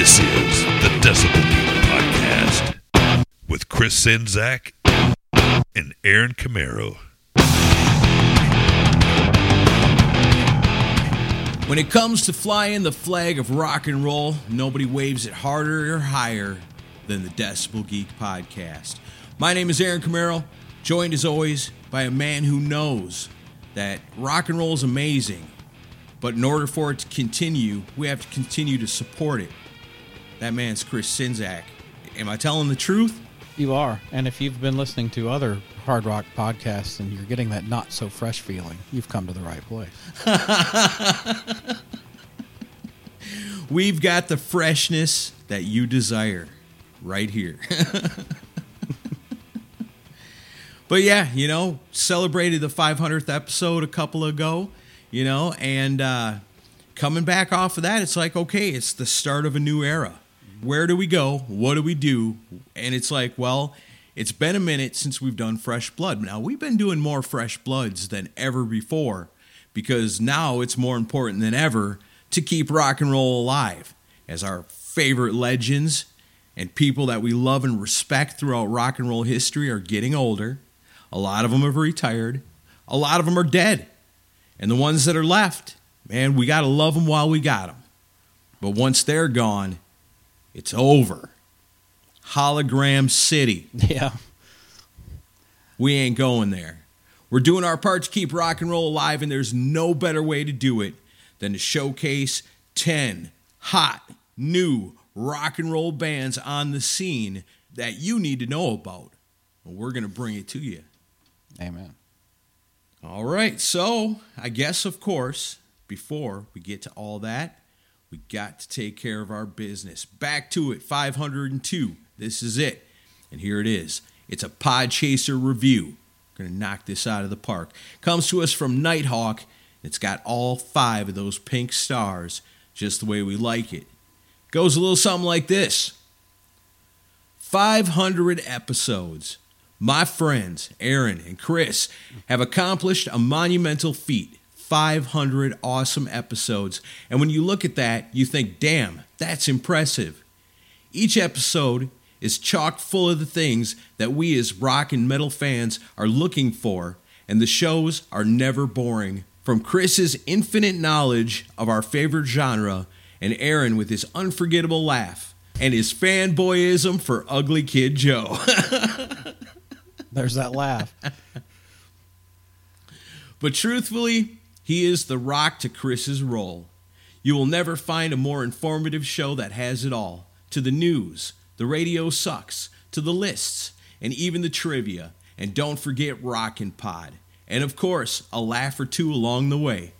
This is the Decibel Geek Podcast with Chris Czynszak and Aaron Camaro. When it comes to flying the flag of rock and roll, nobody waves it harder or higher than the Decibel Geek Podcast. My name is Aaron Camaro, joined as always by a man who knows that rock and roll is amazing, but in order for it to continue, we have to continue to support it. That man's Chris Czynszak. Am I telling the truth? You are. And if you've been listening to other hard rock podcasts and you're getting that not so fresh feeling, you've come to the right place. We've got the freshness that you desire right here. but yeah, you know, celebrated the 500th episode a couple ago, you know, and uh, coming back off of that, it's like, okay, it's the start of a new era. Where do we go? What do we do? And it's like, well, it's been a minute since we've done Fresh Blood. Now, we've been doing more Fresh Bloods than ever before because now it's more important than ever to keep rock and roll alive as our favorite legends and people that we love and respect throughout rock and roll history are getting older. A lot of them have retired, a lot of them are dead. And the ones that are left, man, we got to love them while we got them. But once they're gone, it's over. Hologram City. Yeah. We ain't going there. We're doing our part to keep rock and roll alive, and there's no better way to do it than to showcase 10 hot, new rock and roll bands on the scene that you need to know about. And we're going to bring it to you. Amen. All right. So, I guess, of course, before we get to all that, we got to take care of our business. Back to it, 502. This is it. And here it is. It's a Podchaser review. Going to knock this out of the park. Comes to us from Nighthawk. It's got all five of those pink stars, just the way we like it. Goes a little something like this 500 episodes. My friends, Aaron and Chris, have accomplished a monumental feat 500 awesome episodes. And when you look at that, you think, damn, that's impressive. Each episode is chock full of the things that we as rock and metal fans are looking for, and the shows are never boring. From Chris's infinite knowledge of our favorite genre, and Aaron with his unforgettable laugh, and his fanboyism for Ugly Kid Joe. There's that laugh. But truthfully, he is the rock to Chris's roll. You will never find a more informative show that has it all. To the news, the radio sucks, to the lists, and even the trivia. And don't forget Rockin' Pod. And of course, a laugh or two along the way.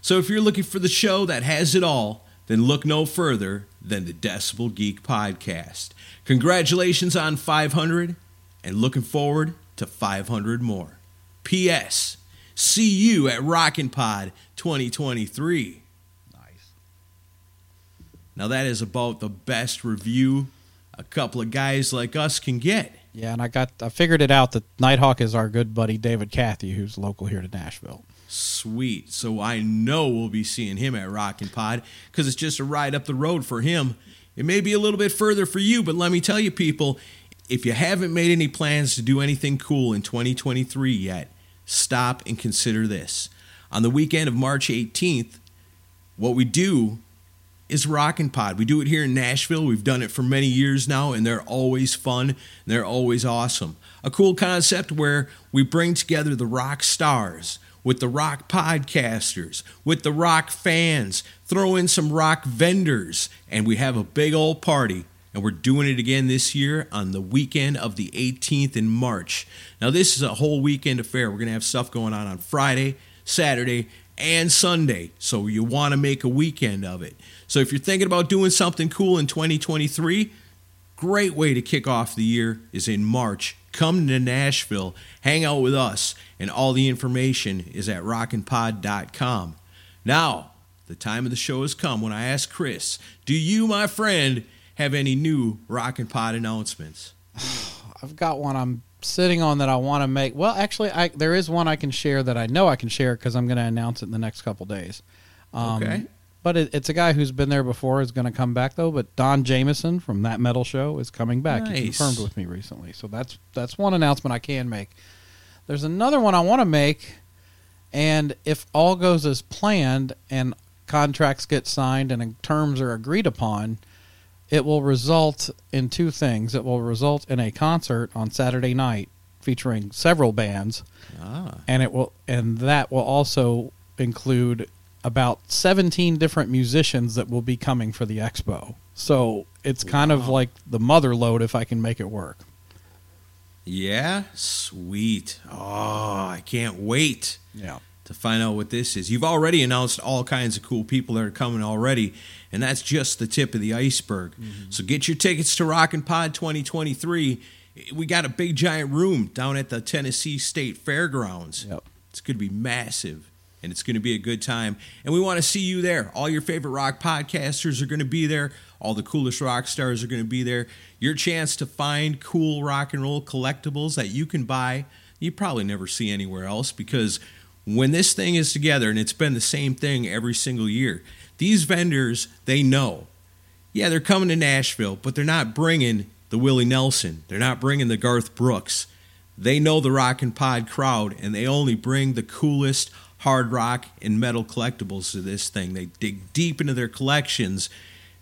So if you're looking for the show that has it all, then look no further than the Decibel Geek Podcast. Congratulations on 500 and looking forward to 500 more. P.S. See you at Rockin' Pod 2023. Nice. Now, that is about the best review a couple of guys like us can get. Yeah, and I got I figured it out that Nighthawk is our good buddy David Cathy, who's local here to Nashville. Sweet. So I know we'll be seeing him at Rockin' Pod because it's just a ride up the road for him. It may be a little bit further for you, but let me tell you, people, if you haven't made any plans to do anything cool in 2023 yet, stop and consider this. On the weekend of March 18th, what we do is Rockin' Pod. We do it here in Nashville. We've done it for many years now, and they're always fun. They're always awesome. A cool concept where we bring together the rock stars with the rock podcasters, with the rock fans, throw in some rock vendors, and we have a big old party. And we're doing it again this year on the weekend of the 18th in March. Now, this is a whole weekend affair. We're going to have stuff going on on Friday, Saturday, and Sunday. So you want to make a weekend of it. So if you're thinking about doing something cool in 2023, great way to kick off the year is in March. Come to Nashville, hang out with us, and all the information is at rockinpod.com. Now, the time of the show has come when I ask Chris, do you, my friend, have any new Rockin' Pod announcements? I've got one I'm sitting on that I want to make. Well, actually, I, there is one I can share that I know I can share because I'm going to announce it in the next couple days. Um, Okay. But it, it's a guy who's been there before is going to come back though. But Don Jamieson from that metal show is coming back. He confirmed with me recently, so that's that's one announcement I can make. There's another one I want to make, and if all goes as planned and contracts get signed and terms are agreed upon, it will result in two things. It will result in a concert on Saturday night featuring several bands, Ah, and it will and that will also include about 17 different musicians that will be coming for the expo. So it's kind of like the mother load if I can make it work. yeah, sweet. Oh, I can't wait. Yeah. to find out what this is. You've already announced all kinds of cool people that are coming already, and that's just the tip of the iceberg. Mm-hmm. So get your tickets to Rockin' Pod 2023. We got a big giant room down at the Tennessee State Fairgrounds. Yep. It's going to be massive. And it's going to be a good time. And we want to see you there. All your favorite rock podcasters are going to be there. All the coolest rock stars are going to be there. Your chance to find cool rock and roll collectibles that you can buy you probably never see anywhere else because when this thing is together and it's been the same thing every single year, these vendors, they know. Yeah, they're coming to Nashville, but they're not bringing the Willie Nelson. They're not bringing the Garth Brooks. They know the Rockin' Pod crowd, and they only bring the coolest hard rock and metal collectibles to this thing. They dig deep into their collections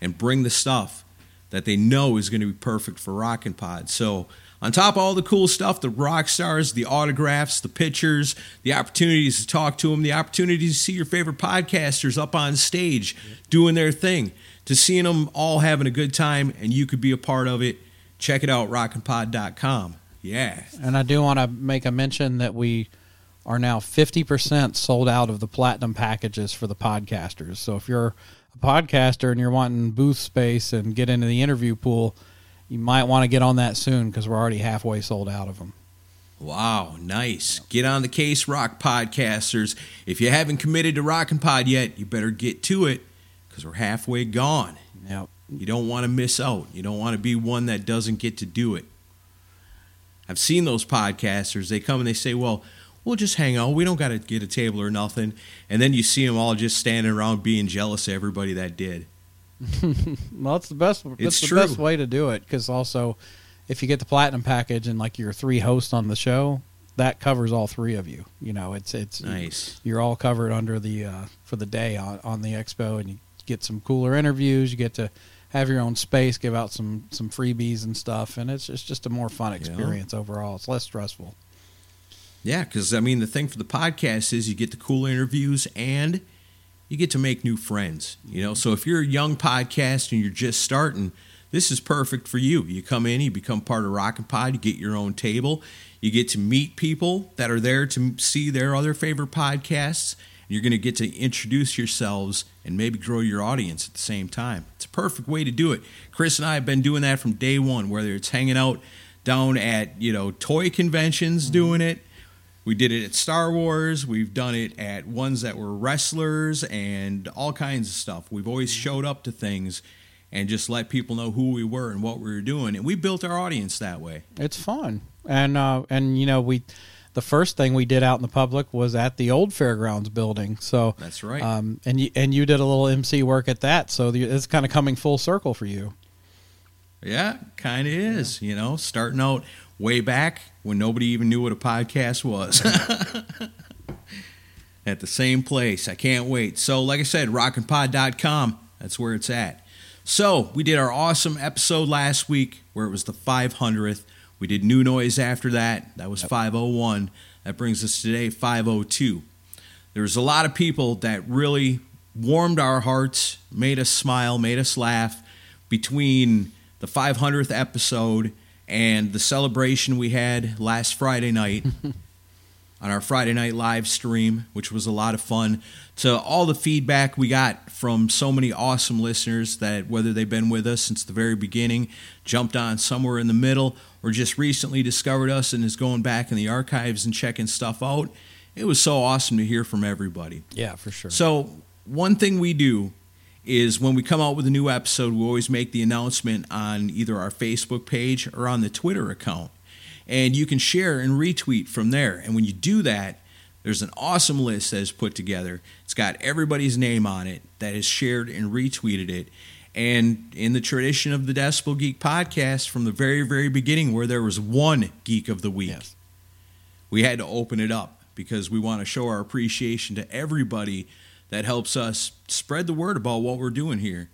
and bring the stuff that they know is going to be perfect for Rockin' Pod. So, on top of all the cool stuff, the rock stars, the autographs, the pictures, the opportunities to talk to them, the opportunities to see your favorite podcasters up on stage doing their thing, to seeing them all having a good time, and you could be a part of it. Check it out, rockinpod.com. Yeah. And I do want to make a mention that we are now 50% sold out of the platinum packages for the podcasters. So if you're a podcaster and you're wanting booth space and get into the interview pool, you might want to get on that soon because we're already halfway sold out of them. Wow, nice. Get on the case, rock podcasters. If you haven't committed to Rockin' Pod yet, you better get to it because we're halfway gone. Yep. You don't want to miss out. You don't want to be one that doesn't get to do it. I've seen those podcasters. They come and they say, well, we'll just hang out. We don't got to get a table or nothing. And then you see them all just standing around being jealous of everybody that did. Well, it's the best. It's It's the true. best way to do it because also, if you get the platinum package and like your three hosts on the show, that covers all three of you. You know, it's it's Nice. You're all covered under the uh, for the day on on the expo, and you get some cooler interviews. You get to have your own space, give out some some freebies and stuff, and it's it's just a more fun experience overall. It's less stressful. Yeah, because I mean, the thing for the podcast is you get the cool interviews and you get to make new friends. You know, so if you're a young podcast and you're just starting, this is perfect for you. You come in, you become part of Rockin' Pod, you get your own table, you get to meet people that are there to see their other favorite podcasts. You're going to get to introduce yourselves and maybe grow your audience at the same time. It's a perfect way to do it. Chris and I have been doing that from day one, whether it's hanging out down at you know toy conventions doing it. We did it at Star Wars. We've done it at ones that were wrestlers and all kinds of stuff. We've always showed up to things and just let people know who we were and what we were doing, and we built our audience that way. It's fun, and uh, and you know we, the first thing we did out in the public was at the old fairgrounds building. So That's right. Um, and you and you did a little MC work at that, so the, it's kind of coming full circle for you. Yeah, kind of is. You know, starting out way back when nobody even knew what a podcast was. at the same place. I can't wait. So, like I said, rockinpod.com, that's where it's at. So, we did our awesome episode last week where it was the 500th. We did New Noise after that. That was 501. That brings us today 502. There was a lot of people that really warmed our hearts, made us smile, made us laugh between the 500th episode and the celebration we had last Friday night on our Friday night live stream, which was a lot of fun. To all the feedback we got from so many awesome listeners that whether they've been with us since the very beginning, jumped on somewhere in the middle, or just recently discovered us and is going back in the archives and checking stuff out. It was so awesome to hear from everybody. Yeah, for sure. So, one thing we do is when we come out with a new episode, we always make the announcement on either our Facebook page or on the Twitter account. And you can share and retweet from there. And when you do that, there's an awesome list that is put together. It's got everybody's name on it that has shared and retweeted it. And in the tradition of the Decibel Geek podcast, from the very, very beginning, where there was one Geek of the Week, Yes. we had to open it up because we want to show our appreciation to everybody that helps us spread the word about what we're doing here.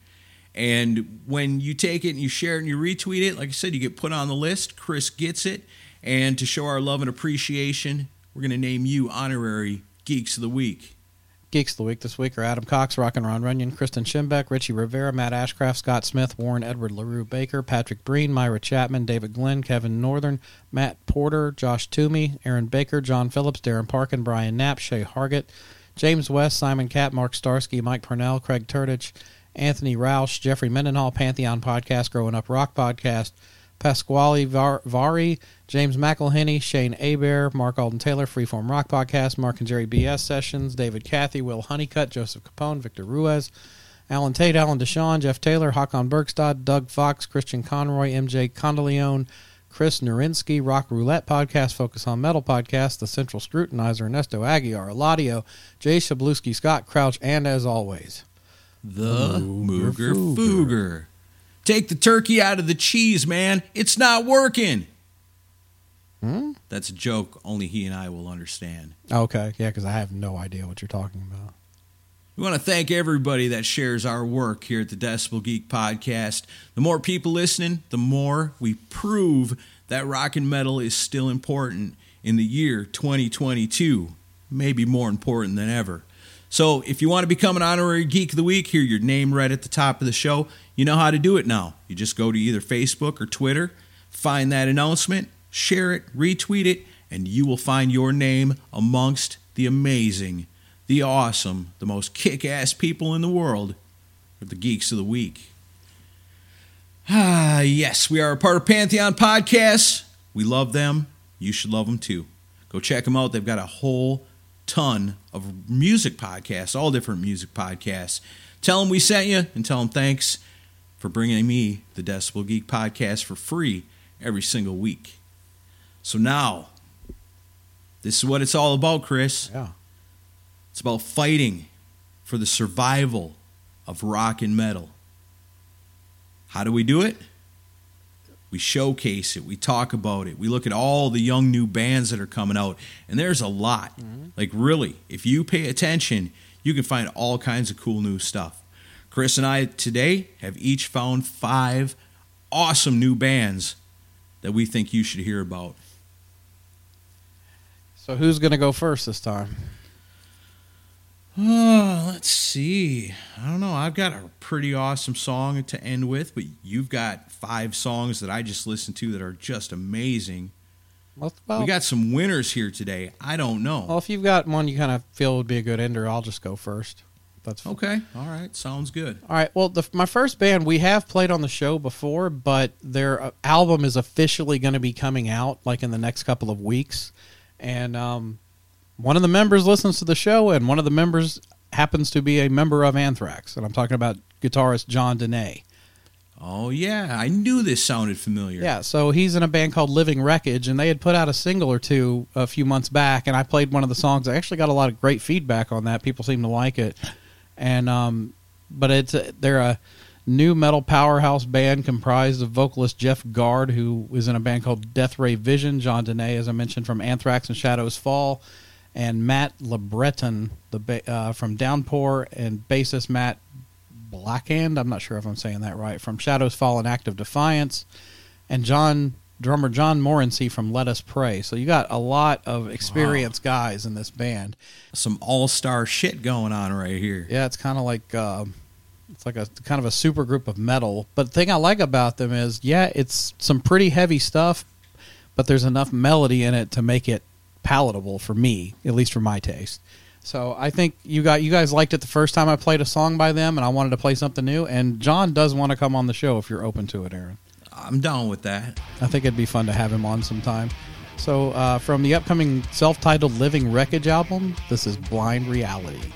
And when you take it and you share it and you retweet it, like I said, you get put on the list. Chris gets it. And to show our love and appreciation, we're going to name you honorary Geeks of the Week. Geeks of the Week this week are Adam Cox, Rock and Ron Runyon, Kristen Schimbeck, Richie Rivera, Matt Ashcraft, Scott Smith, Warren Edward LaRue Baker, Patrick Breen, Myra Chapman, David Glenn, Kevin Northern, Matt Porter, Josh Toomey, Aaron Baker, John Phillips, Darren Parkin, Brian Knapp, Shay Hargett, James West, Simon Catt, Mark Starsky, Mike Purnell, Craig Turtich, Anthony Roush, Jeffrey Mendenhall, Pantheon Podcast, Growing Up Rock Podcast, Pasquale Var- Vari, James McElhenney, Shane Aber, Mark Alden Taylor, Freeform Rock Podcast, Mark and Jerry BS Sessions, David Cathy, Will Honeycutt, Joseph Capone, Victor Ruiz, Alan Tate, Alan Deshawn, Jeff Taylor, Hakon Bergstad, Doug Fox, Christian Conroy, MJ Condeleone, Chris Nurinsky, Rock Roulette Podcast, Focus on Metal Podcast, The Central Scrutinizer, Ernesto Aguiar, Eladio, Jay Shabluski, Scott Crouch, and as always, The Mooger Fooger. Take the turkey out of the cheese, man. It's not working. Hmm? That's a joke only he and I will understand. okay, yeah, because I have no idea what you're talking about. We want to thank everybody that shares our work here at the Decibel Geek Podcast. The more people listening, the more we prove that rock and metal is still important in the year 2022, maybe more important than ever. So, if you want to become an honorary Geek of the Week, hear your name right at the top of the show, you know how to do it now. You just go to either Facebook or Twitter, find that announcement, share it, retweet it, and you will find your name amongst the amazing, the awesome, the most kick ass people in the world are the Geeks of the Week. Ah, yes, we are a part of Pantheon Podcasts. We love them. You should love them too. Go check them out. They've got a whole ton of music podcasts, all different music podcasts. Tell them we sent you and tell them thanks for bringing me the Decibel Geek podcast for free every single week. So now, this is what it's all about, Chris. Yeah. It's about fighting for the survival of rock and metal. How do we do it? We showcase it. We talk about it. We look at all the young new bands that are coming out, and there's a lot. Mm-hmm. Like, really, if you pay attention, you can find all kinds of cool new stuff. Chris and I today have each found five awesome new bands that we think you should hear about. So who's going to go first this time? Oh, let's see. I don't know. I've got a pretty awesome song to end with, but you've got five songs that I just listened to that are just amazing. Well, We got some winners here today. I don't know. well, if you've got one you kind of feel would be a good ender, I'll just go first. That's fine. Okay. All right. Sounds good. All right. Well, the, my first band we have played on the show before, but their uh, album is officially going to be coming out like in the next couple of weeks, and um, one of the members listens to the show, and one of the members happens to be a member of Anthrax, and I'm talking about guitarist John Donais. Oh, yeah. I knew this sounded familiar. Yeah, so he's in a band called Living Wreckage, and they had put out a single or two a few months back, and I played one of the songs. I actually got a lot of great feedback on that. People seem to like it, and um, but it's they're a new metal powerhouse band comprised of vocalist Jeff Gard, who is in a band called Death Ray Vision. John Donais, as I mentioned, from Anthrax and Shadows Fall, and Matt LeBreton the ba- uh, from Downpour and bassist Matt Blackhand. I'm not sure if I'm saying that right. From Shadows Fall and Act of Defiance, and John drummer John Morency from Let Us Pray. So you got a lot of experienced guys in this band. Some all star shit going on right here. Yeah, it's kind of like uh, it's like a kind of a super group of metal. But the thing I like about them is, yeah, it's some pretty heavy stuff, but there's enough melody in it to make it palatable for me, at least for my taste. So I think you got you guys liked it the first time I played a song by them, and I wanted to play something new. And John does want to come on the show if you're open to it, Aaron. I'm down with that. I think it'd be fun to have him on sometime. So, uh, from the upcoming self titled Living Wreckage album, this is Blind Reality.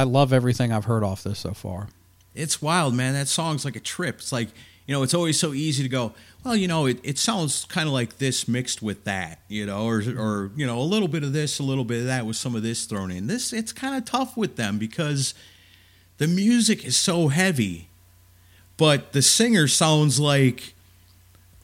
I, love everything I've heard off this so far. It's wild, man. That song's like a trip. It's like, you know, it's always so easy to go, well, you know, it, it sounds kind of like this mixed with that, you know, or, or, you know, a little bit of this, a little bit of that with some of this thrown in. This, it's kind of tough with them because the music is so heavy, but the singer sounds like,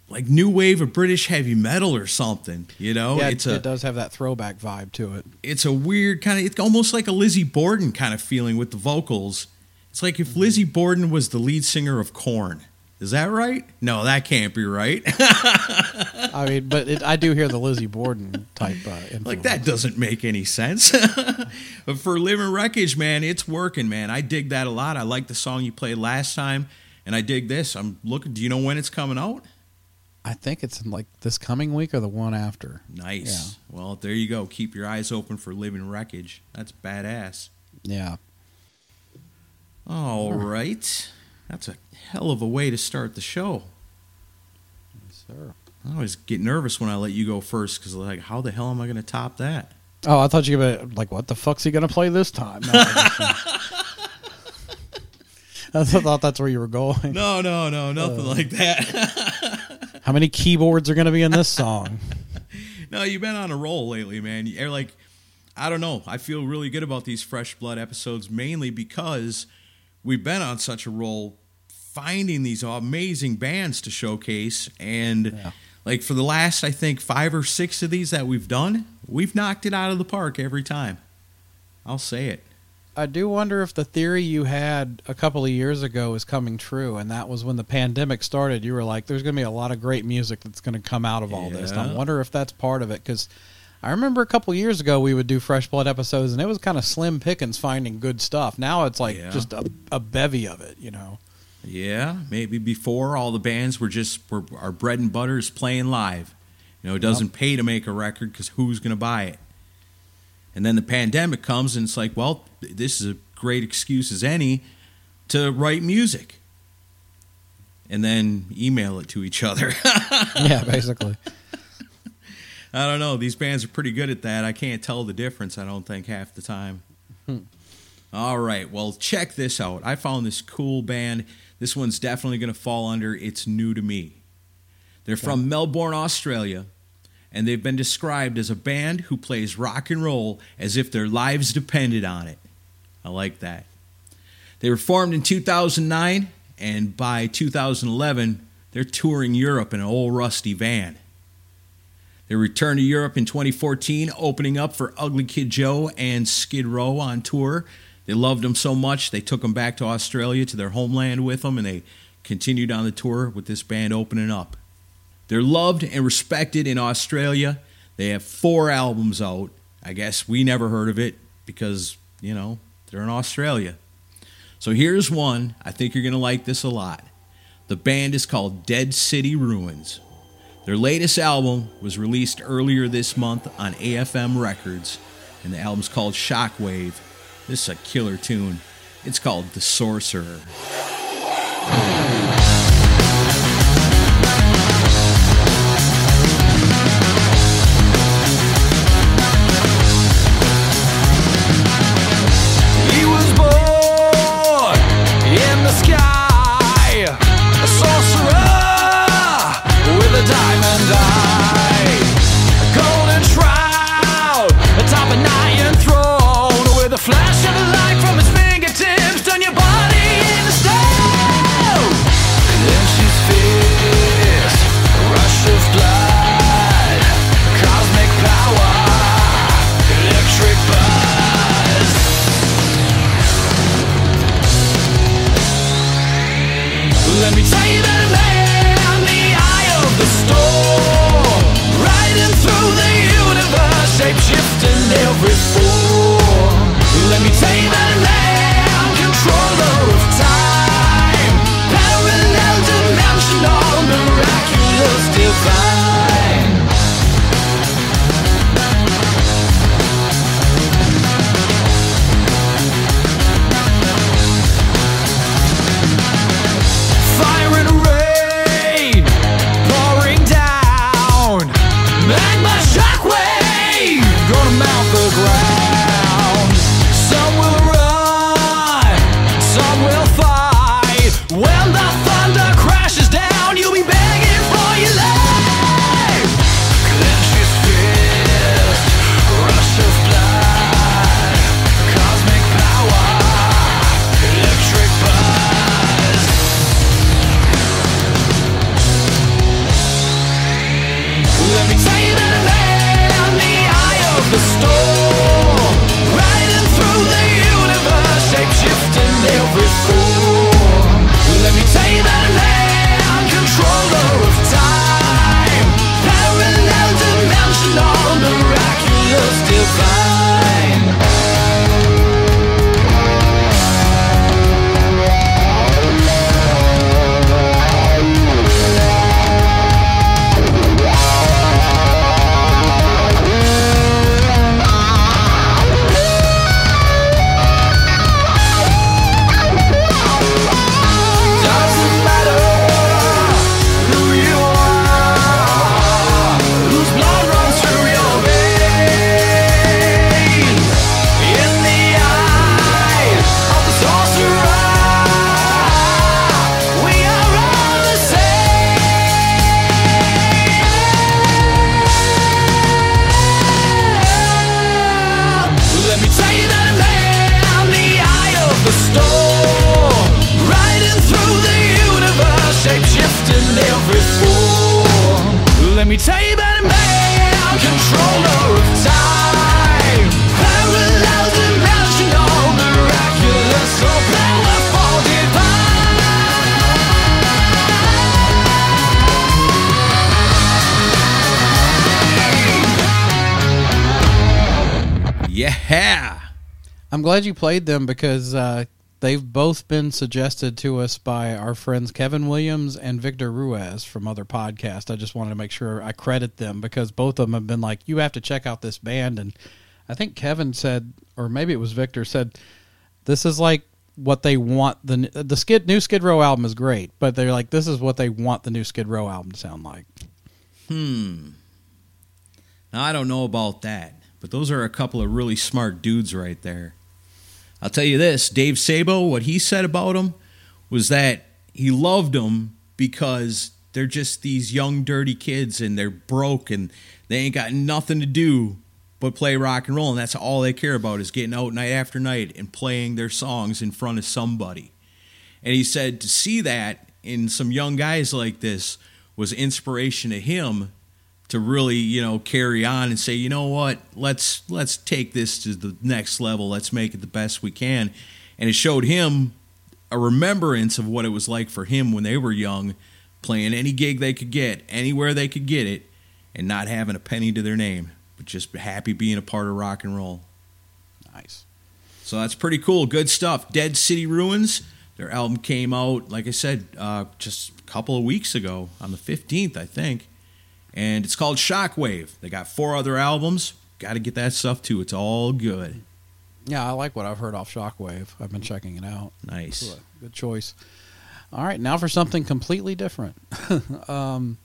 like new wave of British heavy metal or something, you know? yeah, it's it, a, it does have that throwback vibe to it. it's a weird kind of it's almost like a Lizzie Borden kind of feeling with the vocals. It's like if Lizzie Borden was the lead singer of Korn. Is that right? No, that can't be right. I mean, but it, I do hear the Lizzie Borden type uh, influence. like that doesn't make any sense. but for Living Wreckage, man, it's working, man. I dig that a lot. I like the song you played last time, and I dig this. I'm looking. Do you know when it's coming out? I think it's in like this coming week or the one after. Nice. Well, there you go. Keep your eyes open for Living Wreckage. That's badass. Yeah. All right. That's a hell of a way to start the show. Sir. I always get nervous when I let you go first because, like, how the hell am I going to top that? Oh, I thought you were gonna- like, what the fuck's he gonna play this time? No, I thought that's where you were going. No, no, no, nothing uh. like that. How many keyboards are gonna be in this song? no, you've been on a roll lately, man. You're eh, like, I don't know. I feel really good about these Fresh Blood episodes mainly because we've been on such a roll finding these amazing bands to showcase. And, Yeah. like, for the last, I think, five or six of these that we've done, we've knocked it out of the park every time. I'll say it. I do wonder if the theory you had a couple of years ago is coming true, and that was when the pandemic started. You were like, "There's going to be a lot of great music that's going to come out of all this." And I wonder if that's part of it because I remember a couple of years ago we would do Fresh Blood episodes, and it was kind of slim pickings finding good stuff. Now it's like Yeah. just a, a bevy of it, you know. Yeah, maybe before all the bands were just were, our bread and butter is playing live. You know, it doesn't pay to make a record because who's going to buy it? And then the pandemic comes, and it's like, well, this is a great excuse as any to write music, and then email it to each other. yeah, basically. I don't know. These bands are pretty good at that. I can't tell the difference. I don't think half the time. Hmm. All right. Well, check this out. I found this cool band. This one's definitely going to fall under It's New to Me. They're from Melbourne, Australia, and they've been described as a band who plays rock and roll as if their lives depended on it. I like that. They were formed in 2009, and by 2011, they're touring Europe in an old rusty van. They returned to Europe in 2014, opening up for Ugly Kid Joe and Skid Row on tour. They loved them so much, they took them back to Australia to their homeland with them, and they continued on the tour with this band opening up. They're loved and respected in Australia. They have four albums out. I guess we never heard of it because, you know, they're in Australia. So here's one. I think you're going to like this a lot. The band is called Dead City Ruins. Their latest album was released earlier this month on AFM Records, and the album's called Shockwave. This is a killer tune. It's called The Sorcerer. Glad you played them because uh, they've both been suggested to us by our friends Kevin Williams and Victor Ruiz from other podcasts. I just wanted to make sure I credit them because both of them have been like, you have to check out this band. And I think Kevin said, or maybe it was Victor said, this is like what they want the the skid new Skid Row album is great, but they're like this is what they want the new Skid Row album to sound like. Hmm. Now, I don't know about that, but those are a couple of really smart dudes right there. I'll tell you this Dave Sabo, what he said about them was that he loved them because they're just these young, dirty kids and they're broke and they ain't got nothing to do but play rock and roll. And that's all they care about is getting out night after night and playing their songs in front of somebody. And he said to see that in some young guys like this was inspiration to him to really, you know, carry on and say, you know what, let's let's take this to the next level. Let's make it the best we can. And it showed him a remembrance of what it was like for him when they were young, playing any gig they could get, anywhere they could get it, and not having a penny to their name, but just happy being a part of rock and roll. Nice. So that's pretty cool. Good stuff. Dead City Ruins. Their album came out, like I said, uh, just a couple of weeks ago on the 15th, I think. And it's called Shockwave. They got four other albums. Got to get that stuff too. It's all good. Yeah, I like what I've heard off Shockwave. I've been checking it out. Nice. Good, good choice. All right, now for something completely different. um,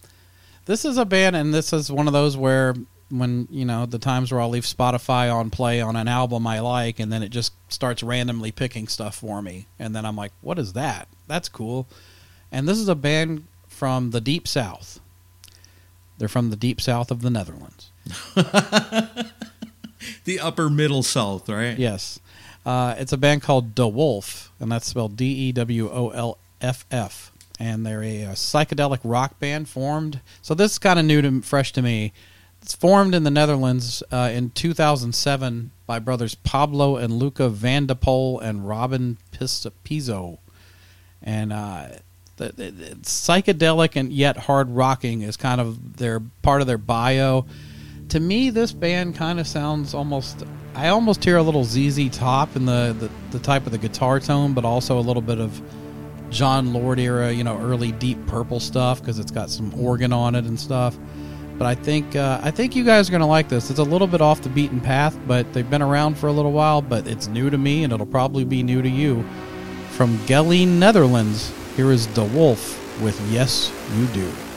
this is a band, and this is one of those where when you know the times where I'll leave Spotify on play on an album I like, and then it just starts randomly picking stuff for me, and then I'm like, "What is that? That's cool." And this is a band from the deep south. They're from the deep south of the Netherlands. The upper middle south, right? Yes. Uh, it's a band called DeWolff, and that's spelled D E W O L F F. And they're a, uh psychedelic rock band formed. So this is kind of new to fresh to me. It's formed in the Netherlands uh, in 2007 by brothers Pablo and Luka Van de Poel and Robin Piso. And uh, psychedelic and yet hard rocking is kind of their part of their bio to me, this band kind of sounds almost. I almost hear a little ZZ Top in the, the, the type of the guitar tone, but also a little bit of Jon Lord era, you know, early Deep Purple stuff because it's got some organ on it and stuff. But I think uh, I think you guys are gonna like this. It's a little bit off the beaten path, but they've been around for a little while. But it's new to me, and it'll probably be new to you. From Geleen, Netherlands, here is DeWolff with "Yes You Do."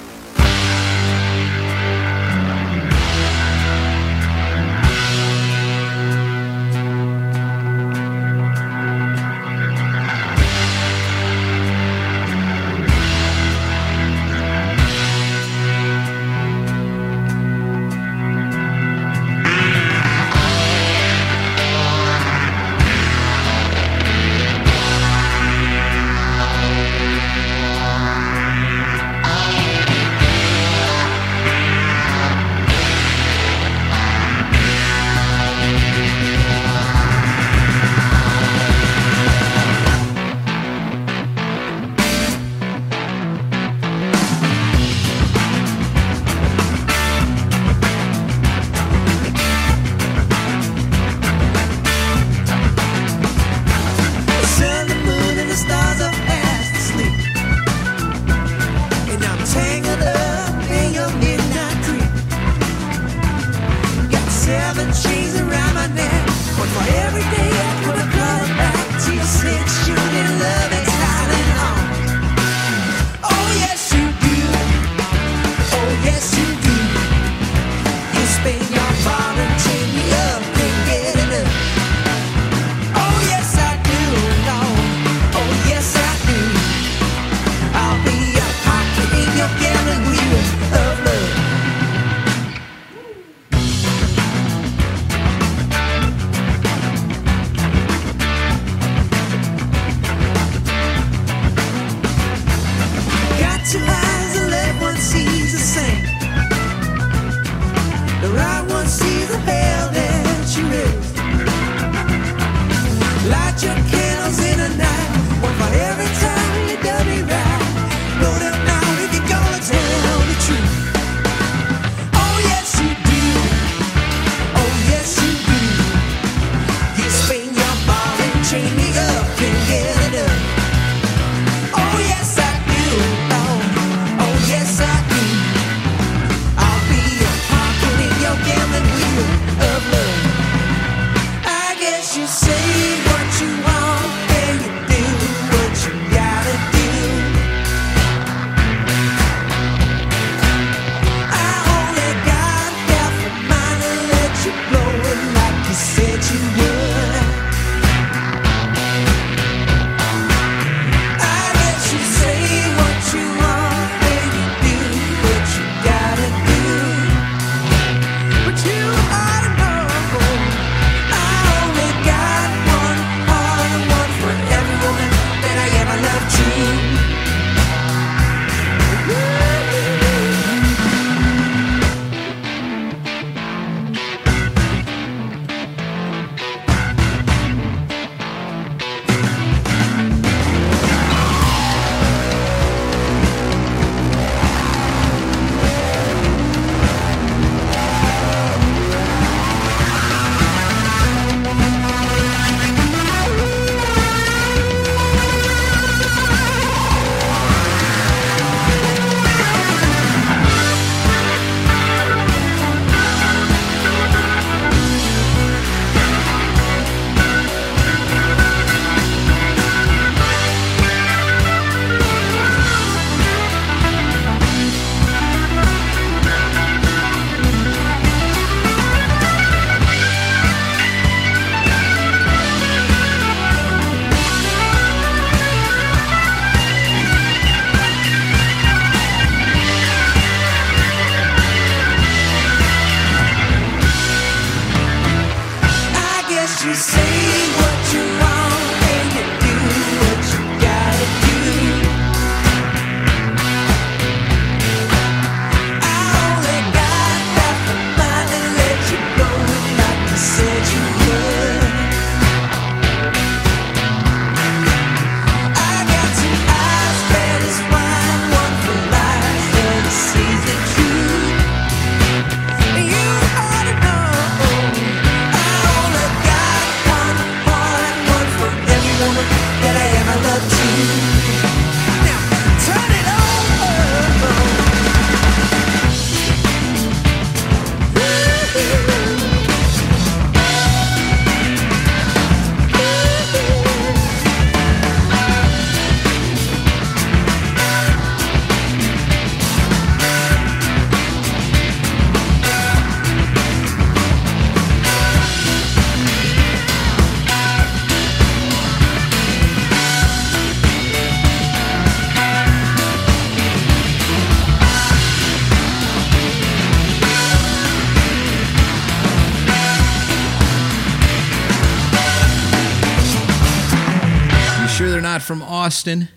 From Austin.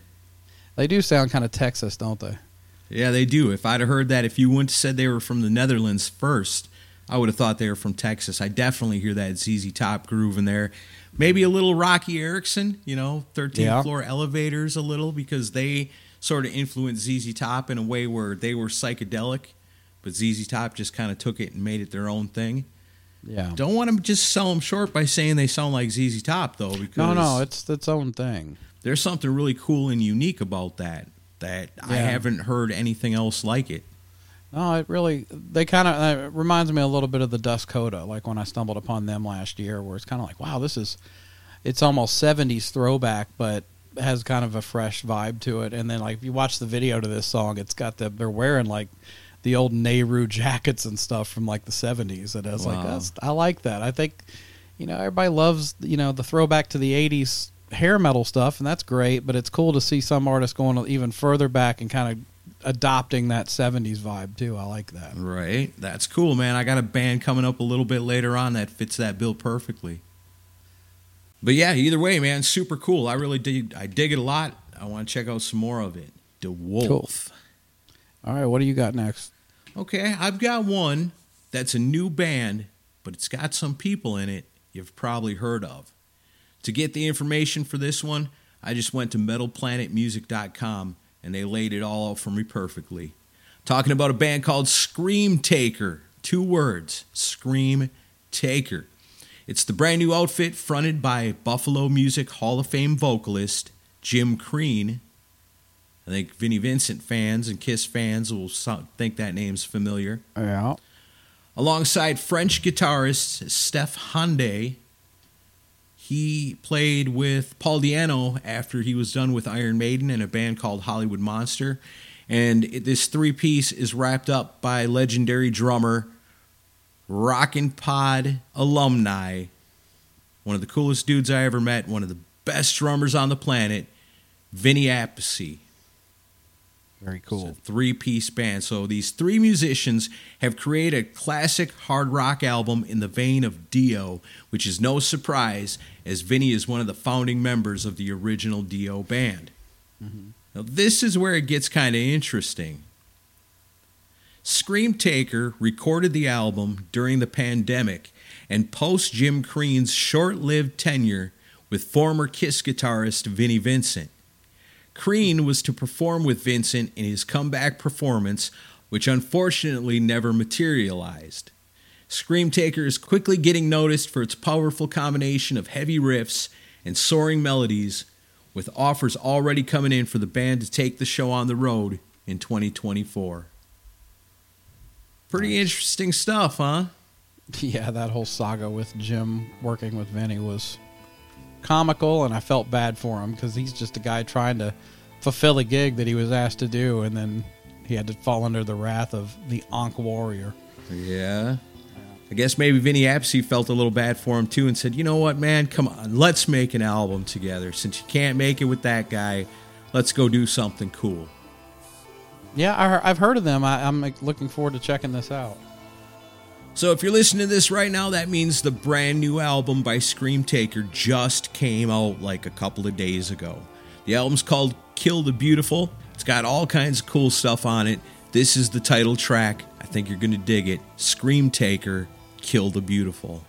They do sound kind of Texas, don't they? Yeah, they do. If I'd have heard that, if you wouldn't have said they were from the Netherlands first, I would have thought they were from Texas. I definitely hear that ZZ Top groove in there. Maybe a little Roky Erickson, you know, 13th Yeah. floor elevators a little because they sort of influenced ZZ Top in a way where they were psychedelic, but ZZ Top just kind of took it and made it their own thing. Yeah. Don't want to just sell them short by saying they sound like ZZ Top though, because no, no, it's its own thing. There's something really cool and unique about that that I haven't heard anything else like it. No, it really they kind of uh, it reminds me a little bit of the Dust Coda, like when I stumbled upon them last year, where it's kind of like, wow, this is it's almost '70s throwback, but has kind of a fresh vibe to it. And then like if you watch the video to this song, it's got the they're wearing like the old Nehru jackets and stuff from like the '70s, and I was like, Wow. that's I like that. I think you know everybody loves you know the throwback to the '80s hair metal stuff, and that's great. But it's cool to see some artists going even further back and kind of adopting that 70s vibe too. I like that. Right. That's cool, man. I got a band coming up a little bit later on that fits that bill perfectly. But yeah, either way, man, super cool. I really dig I dig it a lot. I want to check out some more of it. DeWolff. All right, what do you got next? Okay, I've got one that's a new band, but it's got some people in it you've probably heard of. To get the information for this one, I just went to metalplanetmusic.com and they laid it all out for me perfectly. Talking about a band called Scream Taker. Two words Scream Taker. It's the brand new outfit fronted by Buffalo Music Hall of Fame vocalist Jim Crean. I think Vinnie Vincent fans and Kiss fans will think that name's familiar. Yeah. Alongside French guitarist Steph Honde, he played with Paul Di'Anno after he was done with Iron Maiden in a band called Hollywood Monster. And it, this three piece is wrapped up by legendary drummer, Rockin' Pod alumni, one of the coolest dudes I ever met, one of the best drummers on the planet, Vinny Appice. Very cool. Three piece band. So these three musicians have created a classic hard rock album in the vein of Dio, which is no surprise as Vinny is one of the founding members of the original Dio band. Mm-hmm. Now, this is where it gets kind of interesting. Scream Taker recorded the album during the pandemic and post Jim Crean's short lived tenure with former Kiss guitarist Vinnie Vincent. Crean was to perform with Vincent in his comeback performance, which unfortunately never materialized. Scream Taker is quickly getting noticed for its powerful combination of heavy riffs and soaring melodies, with offers already coming in for the band to take the show on the road in 2024. Pretty interesting stuff, huh? Yeah, that whole saga with Jim working with Vinny was comical, and I felt bad for him because he's just a guy trying to fulfill a gig that he was asked to do, and then he had to fall under the wrath of the Ankh Warrior. Yeah. I guess maybe Vinny Appice felt a little bad for him too and said, you know what, man, come on, let's make an album together. Since you can't make it with that guy, let's go do something cool. Yeah, I, I've heard of them. I, I'm looking forward to checking this out. So if you're listening to this right now, that means the brand new album by Scream Taker just came out like a couple of days ago. The album's called Kill the Beautiful. It's got all kinds of cool stuff on it. This is the title track. I think you're going to dig it. Scream Taker, Kill the Beautiful.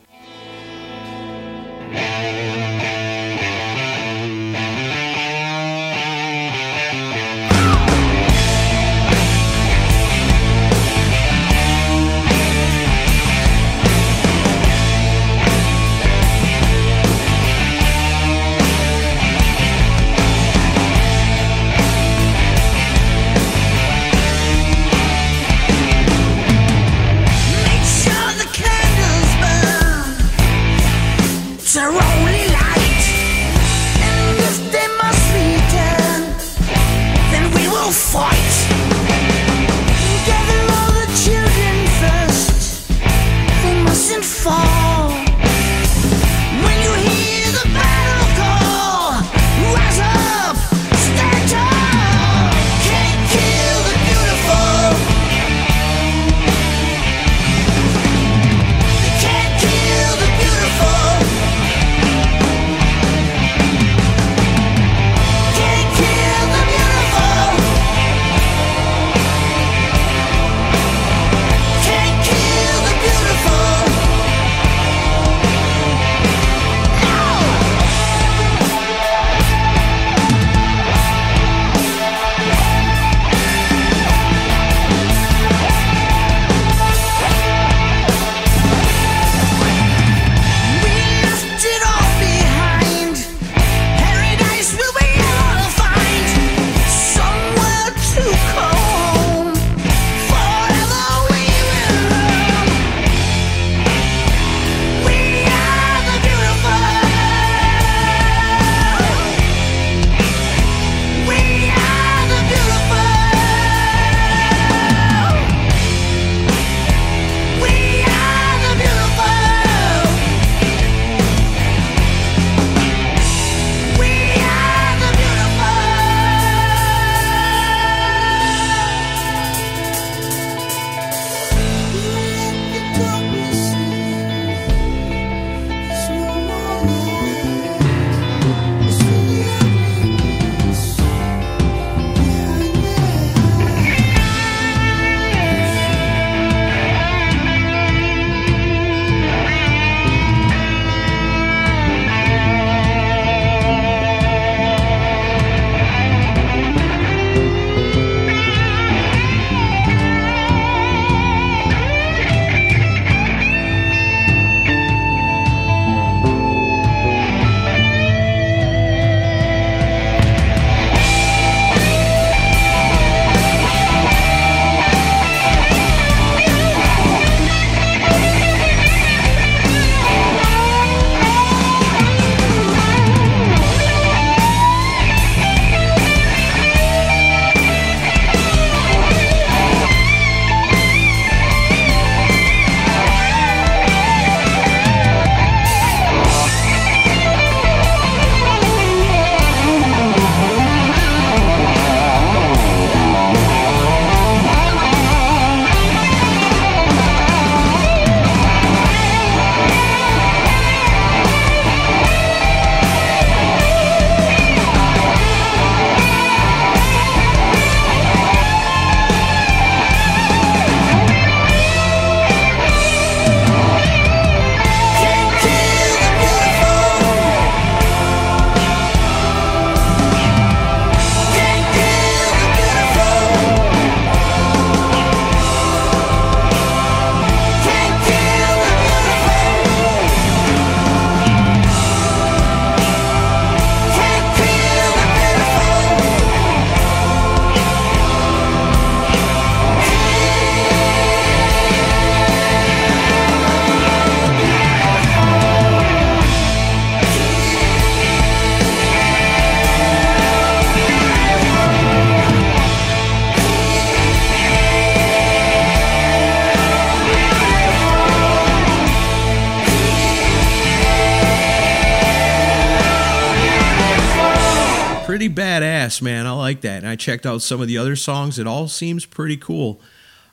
Badass, man. I like that. And I checked out some of the other songs. It all seems pretty cool.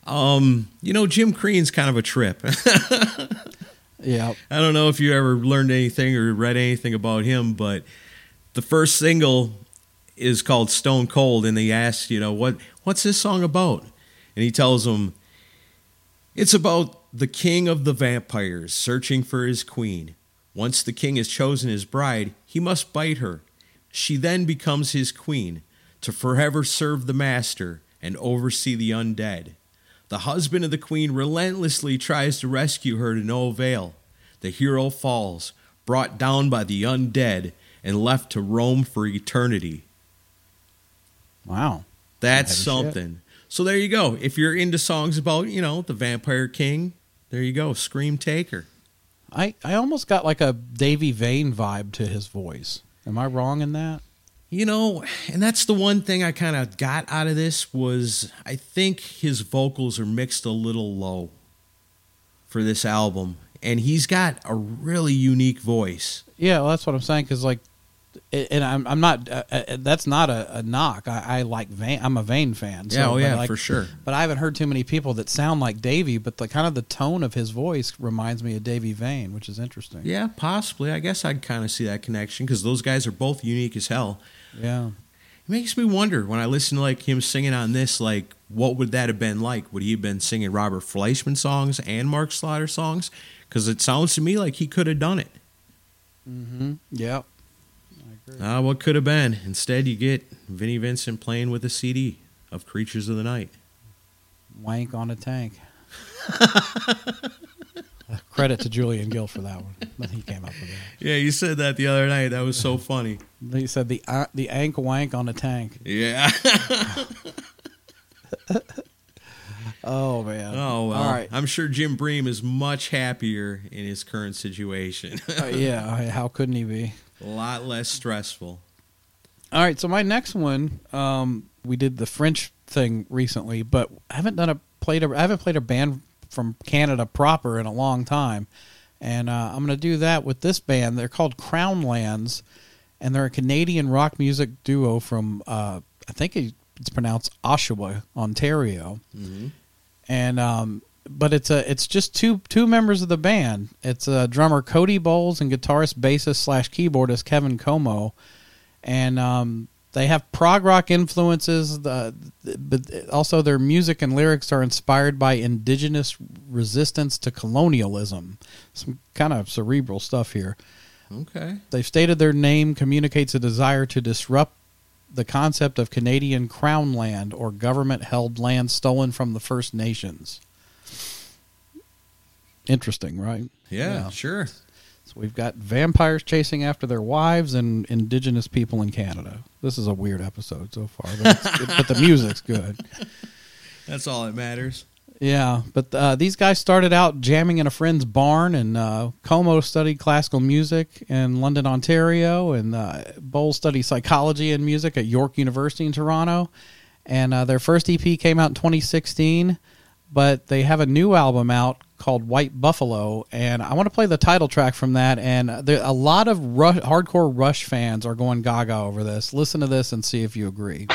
Um, you know, Jim Crean's kind of a trip. Yeah. I don't know if you ever learned anything or read anything about him, but the first single is called Stone Cold, and they ask, you know, what what's this song about? And he tells them, it's about the king of the vampires searching for his queen. Once the king has chosen his bride, he must bite her. She then becomes his queen to forever serve the master and oversee the undead. The husband of the queen relentlessly tries to rescue her to no avail. The hero falls, brought down by the undead, and left to roam for eternity. Wow. That's shit. something. So there you go. If you're into songs about, you know, the Vampire King, there you go. Scream Taker. I, I almost got like a Davy Vain vibe to his voice. Am I wrong in that? You know, and that's the one thing I kind of got out of this was I think his vocals are mixed a little low for this album, and he's got a really unique voice. Yeah, well, that's what I'm saying. Because like, and I'm I'm not. Uh, uh, that's not a, a knock. I, I like Vain. I'm a Vain fan. Yeah, oh, yeah, like- for sure. But I haven't heard too many people that sound like Davy. But the kind of the tone of his voice reminds me of Davy Vain, which is interesting. Yeah, possibly. I guess I'd kind of see that connection because those guys are both unique as hell. Yeah. It makes me wonder when I listen to like him singing on this, like what would that have been like? Would he have been singing Robert Fleischman songs and Mark Slaughter songs? Because it sounds to me like he could have done it. Mm-hmm. Yeah. Ah, what could have been? Instead, you get Vinnie Vincent playing with a CD of Creatures of the Night. Wank on a tank. Credit to Julian Gill for that one. But he came up with that. Yeah, you said that the other night. That was so funny. He said the uh, the ank wank on a tank. Yeah. Oh man. oh well. All right. I'm sure Jim Bream is much happier in his current situation. Uh, yeah. How couldn't he be? A lot less stressful. All right, so my next one, um, we did the French thing recently, but I haven't done a played a I haven't played a band from Canada proper in a long time, and uh, I'm going to do that with this band. They're called Crownlands, and they're a Canadian rock music duo from uh, I think it's pronounced Oshawa, Ontario, and um, but it's a it's just two two members of the band. It's uh, drummer Cody Bowles and guitarist, bassist slash keyboardist Kevin Comeau, and um, they have prog rock influences. The, but also their music and lyrics are inspired by indigenous resistance to colonialism. Some kind of cerebral stuff here. Okay. They've stated their name communicates a desire to disrupt the concept of Canadian crown land or government held land stolen from the First Nations. Interesting, right? Yeah, sure. So we've got vampires chasing after their wives and indigenous people in Canada. This is a weird episode so far, but, but the music's good. That's all that matters. Yeah, but uh, these guys started out jamming in a friend's barn, and uh, Comeau studied classical music in London, Ontario, and uh, Bowles studied psychology and music at York University in Toronto. And uh, their first EP came out in 2016, but they have a new album out called White Buffalo, and I want to play the title track from that. And there, a lot of Rush, hardcore Rush fans are going gaga over this. Listen to this and see if you agree.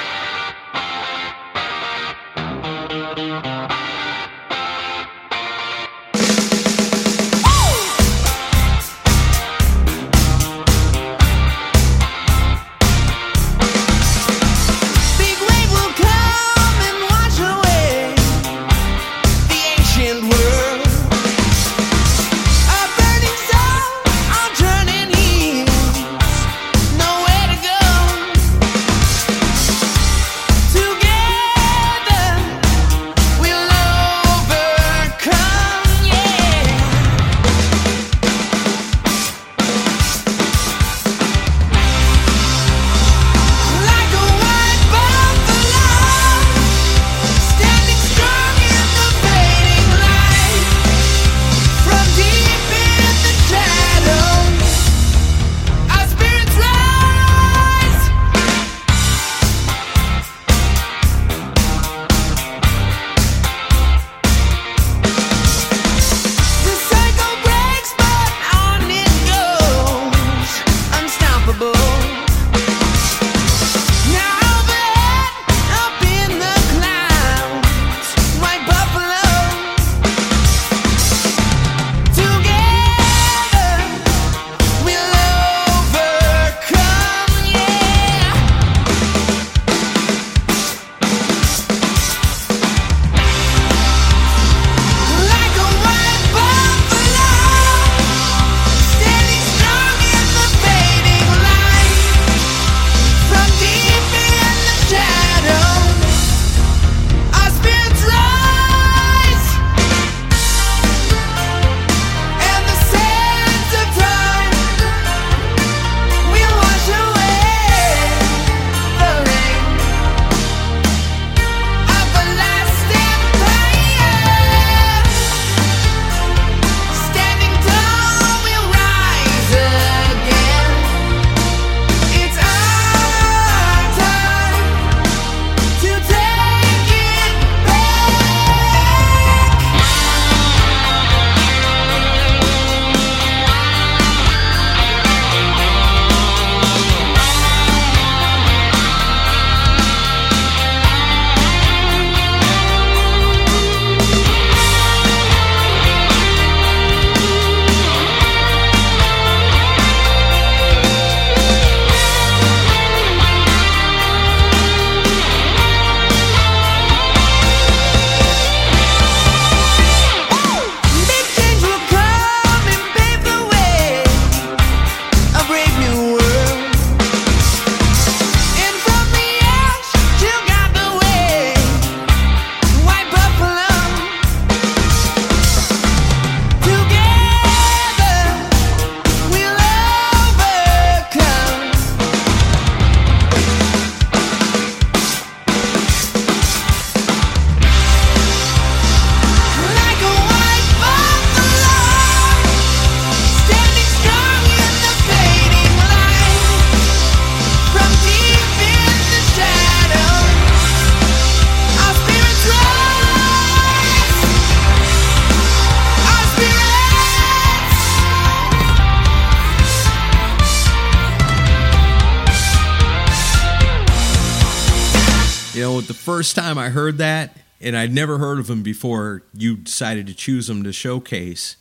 And I'd never heard of him before, you decided to choose him to showcase.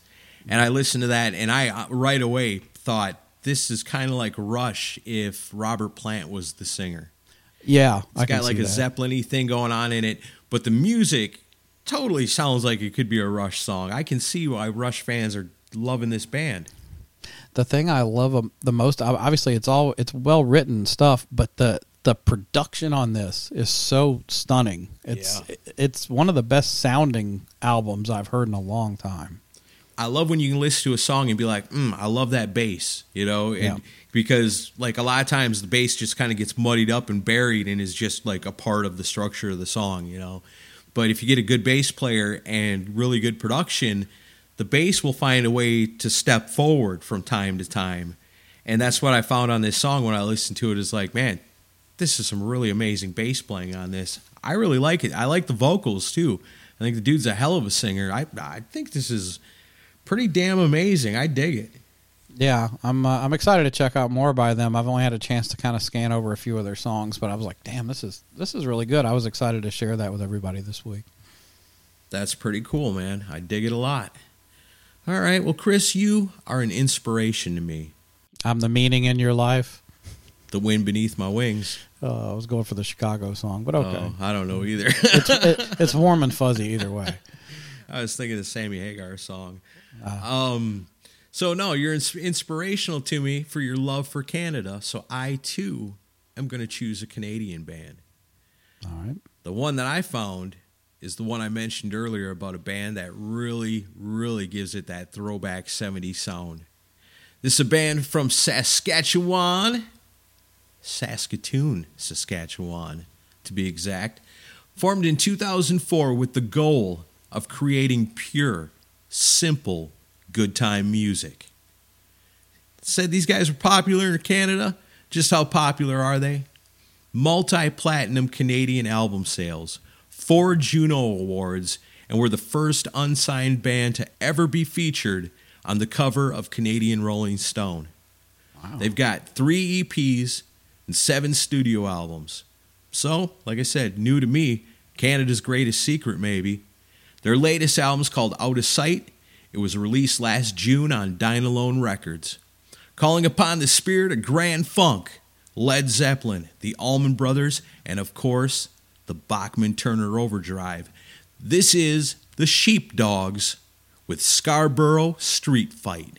And I listened to that, and I uh, right away thought this is kind of like Rush if Robert Plant was the singer. Yeah, It's I got like a. Zeppelin-y thing going on in it, but the music totally sounds like it could be a Rush song. I can see why Rush fans are loving this band. the thing I love um, the most, obviously, it's all it's well written stuff, but the the production on this is so stunning. It's it's one of the best sounding albums I've heard in a long time. I love when you can listen to a song and be like, mm, I love that bass, you know, and Yeah. because like a lot of times the bass just kind of gets muddied up and buried and is just like a part of the structure of the song, you know. But if you get a good bass player and really good production, the bass will find a way to step forward from time to time. And that's what I found on this song when I listened to it is like, man, this is some really amazing bass playing on this. I really like it. I like the vocals too. I think the dude's a hell of a singer. I I think this is pretty damn amazing. I dig it. Yeah, I'm uh, I'm excited to check out more by them. I've only had a chance to kind of scan over a few of their songs, but I was like, damn, this is this is really good. I was excited to share that with everybody this week. That's pretty cool, man. I dig it a lot. All right. Well, Chris, you are an inspiration to me. I'm the meaning in your life. The wind beneath my wings. Uh, I was going for the Chicago song, but okay, Oh, I don't know either. it's, it, it's warm and fuzzy either way. I was thinking the Sammy Hagar song. Um, so no, you're ins- inspirational to me for your love for Canada. So I too am going to choose a Canadian band. All right. The one that I found is the one I mentioned earlier about a band that really, really gives it that throwback 70s sound. This is a band from Saskatchewan, Saskatoon, Saskatchewan, to be exact. Formed in 2004 with the goal of creating pure, simple, good time music. Said these guys were popular in Canada. Just how popular are they? multi platinum Canadian album sales, four Juno Awards, and were the first unsigned band to ever be featured on the cover of Canadian Rolling Stone. Wow. They've got three EPs and seven studio albums. So, like I said, new to me, Canada's greatest secret, maybe. Their latest album is called Out of Sight. It was released last June on Dine Alone Records. Calling upon the spirit of Grand Funk, Led Zeppelin, the Allman Brothers, and of course, the Bachman Turner Overdrive. This is the Sheepdogs with Scarborough Street Fight.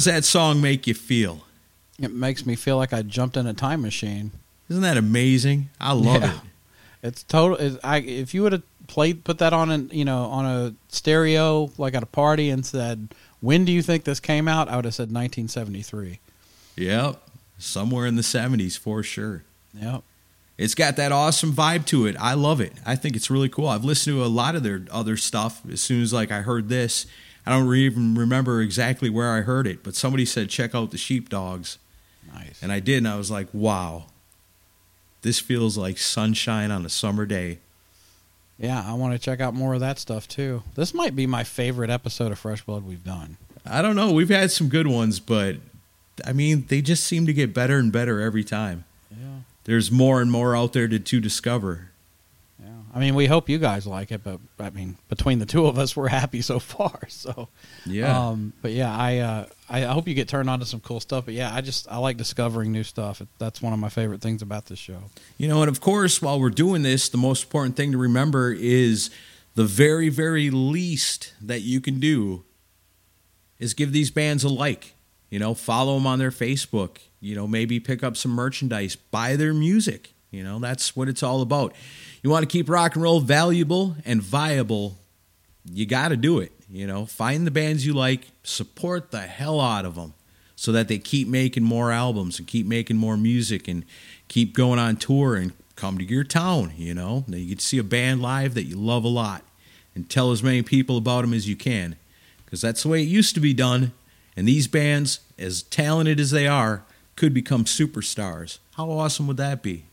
Does that song make you feel? It makes me feel like I jumped in a time machine. Isn't that amazing? I love Yeah. it. It's total. It's, I if you would have played put that on an you know on a stereo like at a party and said when do you think this came out, I would have said 1973. Yep. Somewhere in the 70s for sure. Yep. It's got that awesome vibe to it. I love it. I think it's really cool. I've listened to a lot of their other stuff. As soon as like I heard this, I don't even remember exactly where I heard it, but somebody said check out the Sheepdogs, Nice. and I did, and I was like, wow, this feels like sunshine on a summer day. Yeah, I want to check out more of that stuff too. This might be my favorite episode of Fresh Blood we've done. I don't know. We've had some good ones, but I mean, they just seem to get better and better every time. Yeah. There's more and more out there to, to discover. I mean, we hope you guys like it, but I mean, between the two of us, we're happy so far. So, Yeah. Um, but yeah, I uh, I I hope you get turned on to some cool stuff. But yeah, I just I like discovering new stuff. That's one of my favorite things about this show. You know, and of course, while we're doing this, the most important thing to remember is the very, very least that you can do is give these bands a like. You know, follow them on their Facebook. You know, maybe pick up some merchandise, buy their music. You know, that's what it's all about. You want to keep rock and roll valuable and viable, you got to do it. You know, find the bands you like, support the hell out of them so that they keep making more albums and keep making more music and keep going on tour and come to your town, you know. Now you get to see a band live that you love a lot and tell as many people about them as you can because that's the way it used to be done. And these bands, as talented as they are, could become superstars. How awesome would that be?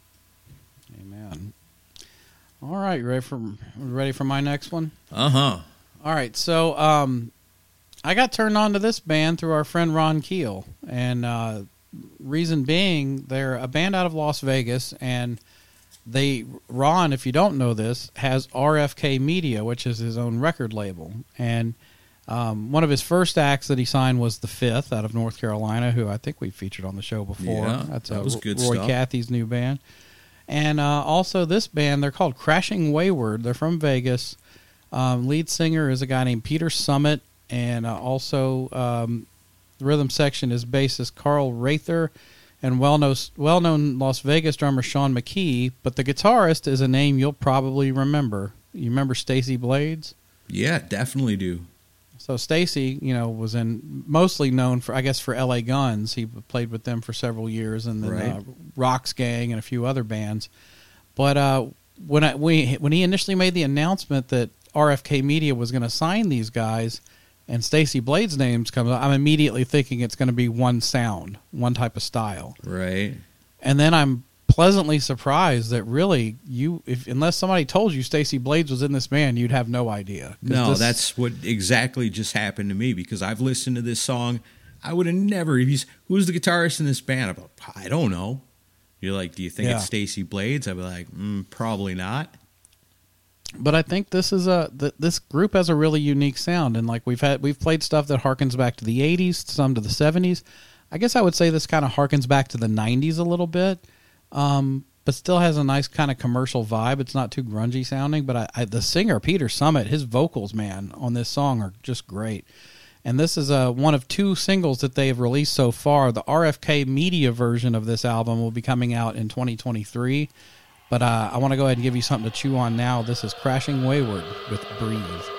All right, you ready for ready for my next one? Uh huh. All right, so um, I got turned on to this band through our friend Ron Keel, and uh, reason being, they're a band out of Las Vegas, and they Ron, if you don't know this, has RFK Media, which is his own record label, and um, one of his first acts that he signed was the Fifth out of North Carolina, who I think we featured on the show before. Yeah, That's that uh, was good Roy stuff. Cathy's new band. And uh, also this band, they're called Crashing Wayward. They're from Vegas. Um, lead singer is a guy named Peter Summit, and uh, also um, the rhythm section is bassist Carl Rather and well-known, well-known Las Vegas drummer Sean McKee. But the guitarist is a name you'll probably remember. You remember Stacey Blades? Yeah, definitely do. So Stacey, you know, was in mostly known for I guess for L.A. Guns. He played with them for several years, and then Right. uh, Roxx Gang and a few other bands. But uh, when I we, when he initially made the announcement that RFK Media was going to sign these guys, and Stacey Blades' names come up, I'm immediately thinking it's going to be one sound, one type of style. Right. And then I'm pleasantly surprised that really you, if unless somebody told you Stacey Blades was in this band, you'd have no idea. No, this- that's what exactly just happened to me because I've listened to this song. I would have never. If he's who's the guitarist in this band? I'm like, I don't know. You're like, do you think Yeah. it's Stacey Blades? I'd be like, mm, probably not. but I think this is a th- this group has a really unique sound, and like we've had we've played stuff that harkens back to the '80s, some to the '70s. I guess I would say this kind of harkens back to the '90s a little bit, um, but still has a nice kind of commercial vibe. It's not too grungy sounding, but I, I, the singer Peter Summit, his vocals, man, on this song are just great. And this is uh, one of two singles that they have released so far. The RFK Media version of this album will be coming out in 2023. But uh, I want to go ahead and give you something to chew on now. This is Crashing Wayward with Breathe.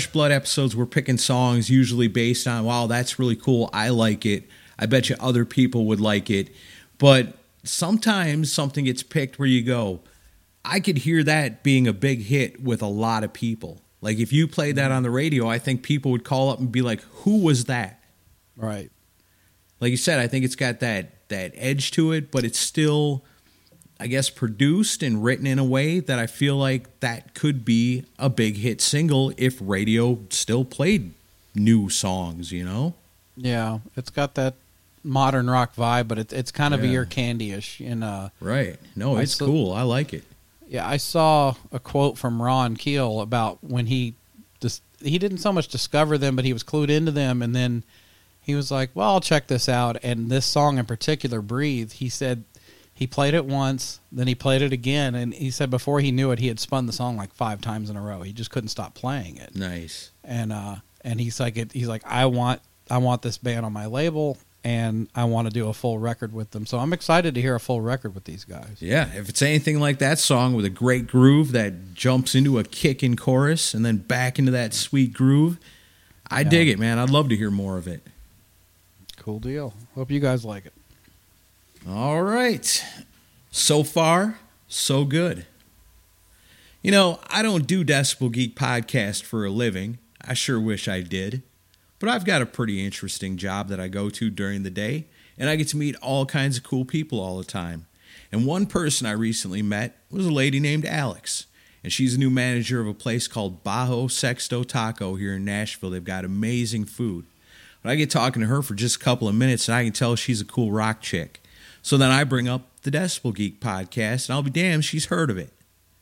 Fresh blood episodes, we're picking songs usually based on, wow, that's really cool. I like it. I bet you other people would like it. But sometimes something gets picked where you go, I could hear that being a big hit with a lot of people. Like if you played that on the radio, I think people would call up and be like, "Who was that?" Right. Like you said, I think it's got that that edge to it, but it's still I guess produced and written in a way that I feel like that could be a big hit single if radio still played new songs, you know? Yeah, it's got that modern rock vibe, but it's it's kind of Yeah. ear candy-ish. And uh, Right. No, I it's still- cool. I like it. yeah, I saw a quote from Ron Keel about when he just he didn't so much discover them, but he was clued into them, and then he was like, "Well, I'll check this out." And this song in particular, "Breathe," he said he played it once, then he played it again, and he said before he knew it, he had spun the song like five times in a row. He just couldn't stop playing it. Nice. and uh and he's like it, he's like I want I want this band on my label and I want to do a full record with them. So I'm excited to hear a full record with these guys. Yeah, if it's anything like that song with a great groove that jumps into a kick in chorus and then back into that sweet groove, I dig it, man. I'd love to hear more of it. Cool deal. Hope you guys like it. All right. So far, so good. You know, I don't do Decibel Geek podcast for a living. I sure wish I did. But I've got a pretty interesting job that I go to during the day, and I get to meet all kinds of cool people all the time. And one person I recently met was a lady named Alex, and she's a new manager of a place called Bajo Sexto Taco here in Nashville. They've got amazing food. But I get talking to her for just a couple of minutes, and I can tell she's a cool rock chick. So then I bring up the Decibel Geek podcast, and I'll be damned she's heard of it.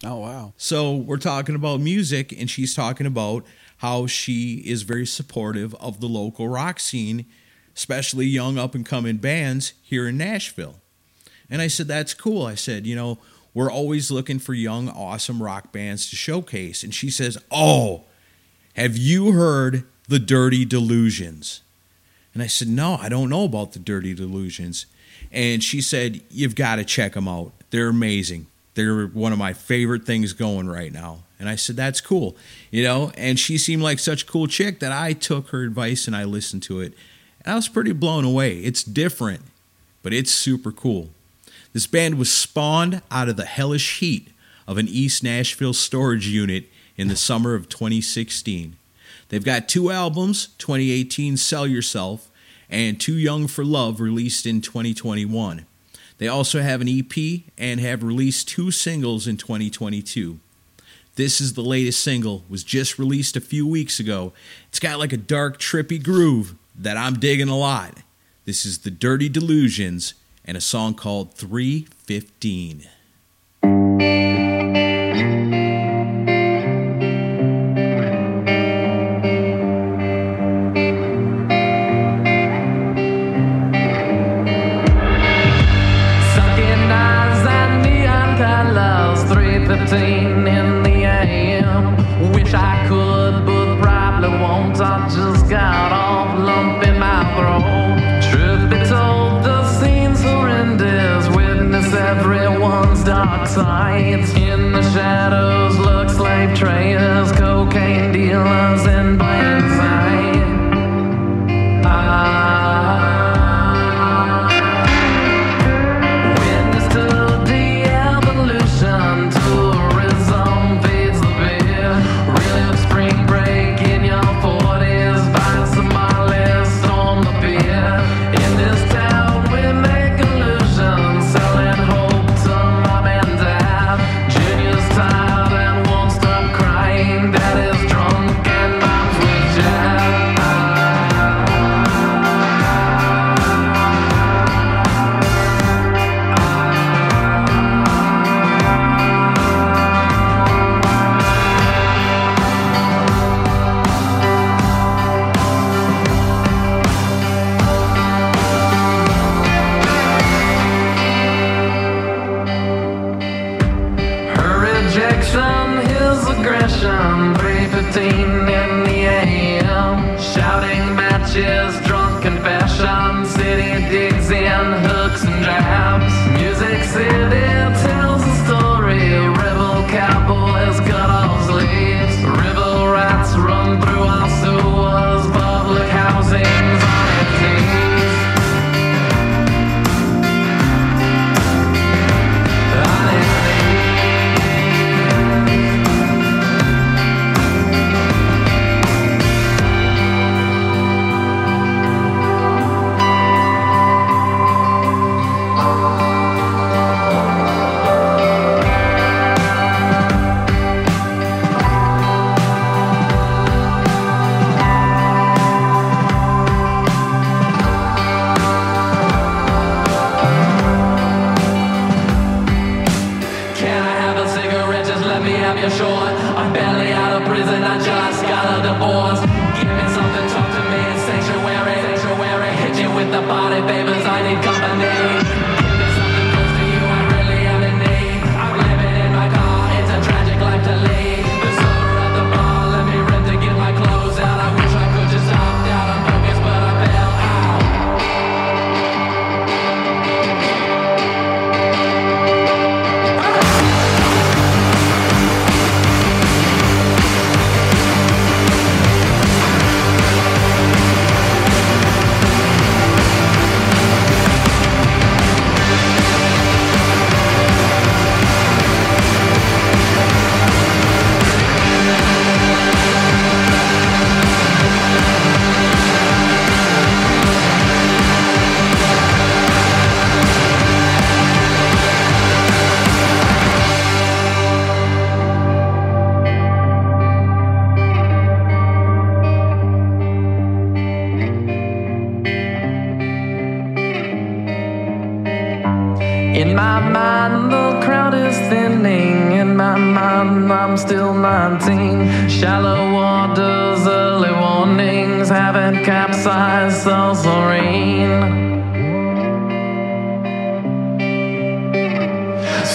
Oh wow. So we're talking about music, and she's talking about how she is very supportive of the local rock scene, especially young up and coming bands here in Nashville. And I said, That's cool. I said, You know, we're always looking for young, awesome rock bands to showcase. And she says, Oh, have you heard the Dirty Delusions? And I said, No, I don't know about the Dirty Delusions. And she said, You've got to check them out. They're amazing. They're one of my favorite things going right now. And I said, That's cool. You know, and she seemed like such a cool chick that I took her advice and I listened to it. And I was pretty blown away. It's different, but it's super cool. This band was spawned out of the hellish heat of an East Nashville storage unit in the summer of 2016. They've got two albums 2018 Sell Yourself and Too Young for Love released in 2021. They also have an EP and have released two singles in 2022. This is the latest single, was just released a few weeks ago. It's got like a dark, trippy groove that I'm digging a lot. This is The Dirty Delusions and a song called 315.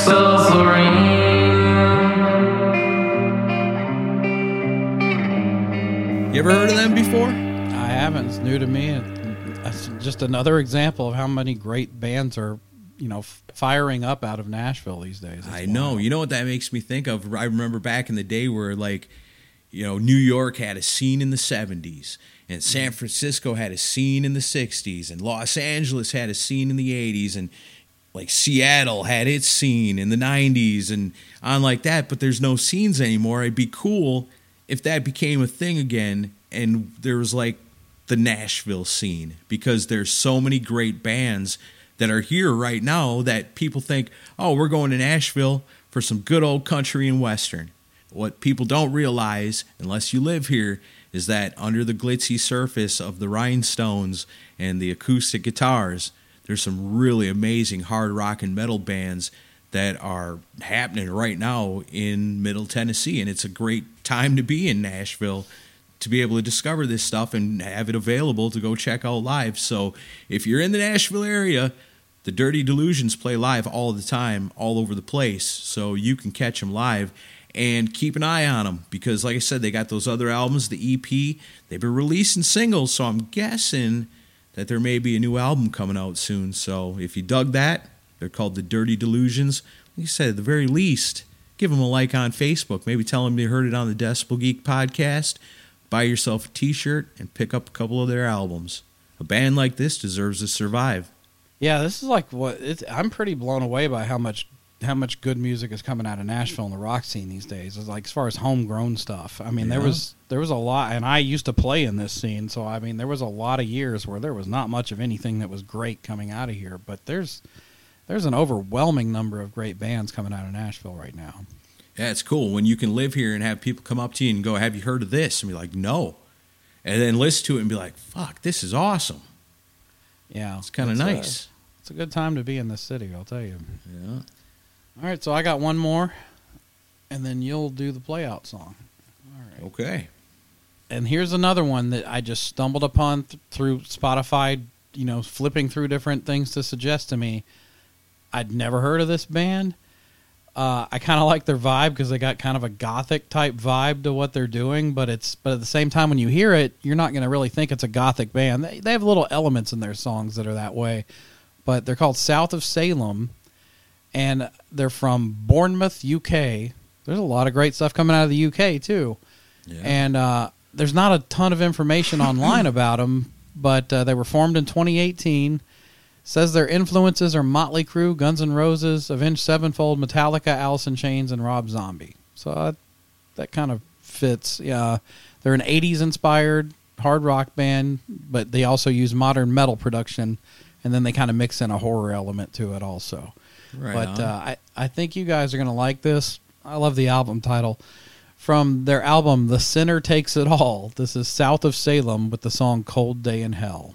You ever heard of them before? I haven't. It's new to me. and That's just another example of how many great bands are, you know, firing up out of Nashville these days. It's I know. wild. You know what that makes me think of? I remember back in the day where, like, you know, New York had a scene in the 70s, and San mm. Francisco had a scene in the 60s, and Los Angeles had a scene in the 80s, and like Seattle had its scene in the 90s, and on like that. But there's no scenes anymore. It'd be cool if that became a thing again, and there was like the Nashville scene because there's so many great bands that are here right now that people think, oh, we're going to Nashville for some good old country and western. What people don't realize, unless you live here, is that under the glitzy surface of the rhinestones and the acoustic guitars, there's some really amazing hard rock and metal bands that are happening right now in Middle Tennessee. And it's a great time to be in Nashville to be able to discover this stuff and have it available to go check out live. So if you're in the Nashville area, the Dirty Delusions play live all the time, all over the place. So you can catch them live and keep an eye on them because, like I said, they got those other albums, the EP. They've been releasing singles, so I'm guessing that there may be a new album coming out soon. So if you dug that, they're called the Dirty Delusions. Like I said, at the very least, give them a like on Facebook. Maybe tell them you heard it on the Decibel Geek podcast. Buy yourself a t shirt and pick up a couple of their albums. A band like this deserves to survive. Yeah, this is like what I'm pretty blown away by how much how much good music is coming out of Nashville and the rock scene these days. It's like as far as homegrown stuff. I mean, there was there was a lot, and I used to play in this scene, so I mean, there was a lot of years where there was not much of anything that was great coming out of here. But there's there's an overwhelming number of great bands coming out of Nashville right now. Yeah, it's cool when you can live here and have people come up to you and go, Have you heard of this? And be like, No. And then listen to it and be like, Fuck, this is awesome. Yeah, It's kind of It's a- nice. it's a good time to be in this city, I'll tell you. Yeah. All right, so I got one more, and then you'll do the play out song. All right. Okay. and here's another one that I just stumbled upon th- through Spotify, you know, flipping through different things to suggest to me. I'd never heard of this band. Uh, I kind of like their vibe because they got kind of a gothic type vibe to what they're doing, but it's but at the same time when you hear it, you're not going to really think it's a gothic band. They they have little elements in their songs that are that way, but they're called South of Salem, and they're from Bournemouth, UK. There's a lot of great stuff coming out of the UK too Yeah. and uh, there's not a ton of information online about them, but uh, they were formed in 2018. Says their influences are Motley Crue, Guns N' Roses, Avenged Sevenfold, Metallica, Alice in Chains, and Rob Zombie. So uh, that kind of fits. Yeah, they're an 80s inspired hard rock band, but they also use modern metal production, and then they kind of mix in a horror element to it also. Right but uh, I, I think you guys are going to like this. I love the album title. From their album, The Sinner Takes It All, this is South of Salem with the song Cold Day in Hell.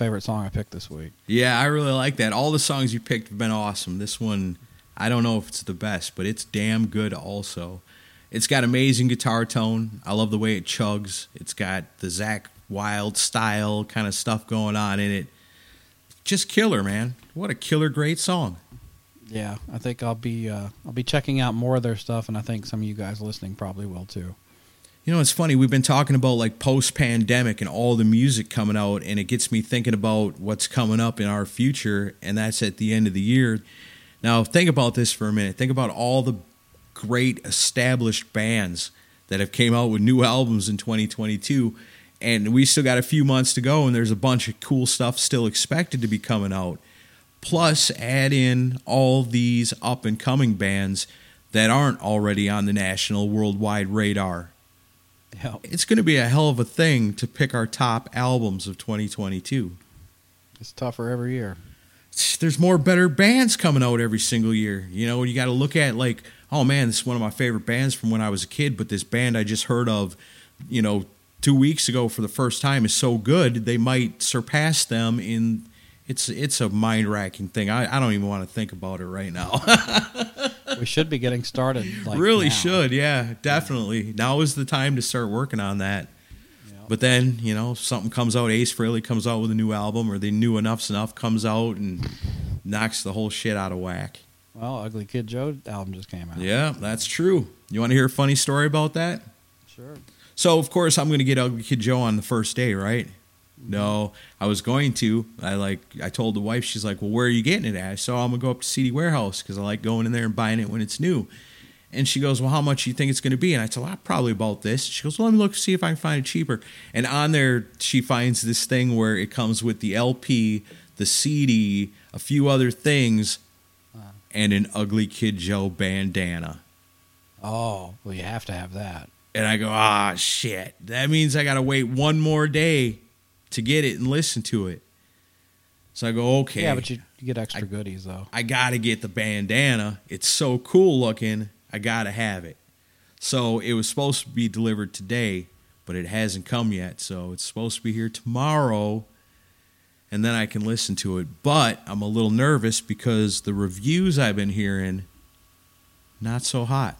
Favorite song I picked this week. Yeah, I really like that. All the songs you picked have been awesome. This one, I don't know if it's the best, but it's damn good also. It's got amazing guitar tone. I love the way it chugs. It's got the Zakk Wylde style kind of stuff going on in it. Just killer, man. What a killer great song. Yeah, I think I'll be uh, I'll be checking out more of their stuff, and I think some of you guys listening probably will too. You know, it's funny. We've been talking about like post pandemic and all the music coming out, and it gets me thinking about what's coming up in our future, and that's at the end of the year. Now, think about this for a minute. Think about all the great established bands that have came out with new albums in 2022, and we still got a few months to go, and there's a bunch of cool stuff still expected to be coming out. Plus, add in all these up and coming bands that aren't already on the national worldwide radar Yeah, it's going to be a hell of a thing to pick our top albums of 2022. it's tougher every year. There's more better bands coming out every single year. You know, you got to look at like, oh man, this is one of my favorite bands from when I was a kid, but this band I just heard of, you know, two weeks ago for the first time is so good they might surpass them in. It's it's a mind racking thing. I, I don't even want to think about it right now. we should be getting started. Like really now. should, yeah, definitely. Now is the time to start working on that. But then, you know, something comes out, Ace Frehley comes out with a new album, or the new Enuff Z'Nuff comes out and knocks the whole shit out of whack. Well, Ugly Kid Joe album just came out. Yeah, that's true. You want to hear a funny story about that? sure. So, of course, I'm going to get Ugly Kid Joe on the first day, right? No, I was going to. I like. I told the wife. She's like, "Well, where are you getting it at?" So I'm gonna go up to CD Warehouse because I like going in there and buying it when it's new. And she goes, "Well, how much do you think it's going to be?" And I said, "Well, probably about this." She goes, "Well, let me look see if I can find it cheaper." And on there, she finds this thing where it comes with the LP, the CD, a few other things, and an Ugly Kid Joe bandana. Oh, well, you have to have that. And I go, ah, shit. That means I got to wait one more day to get it and listen to it. So I go, okay. Yeah, but you, you get extra I- goodies though. I got to get the bandana. It's so cool looking. I got to have it. So it was supposed to be delivered today, but it hasn't come yet. So it's supposed to be here tomorrow. And then I can listen to it. But I'm a little nervous because the reviews I've been hearing, not so hot.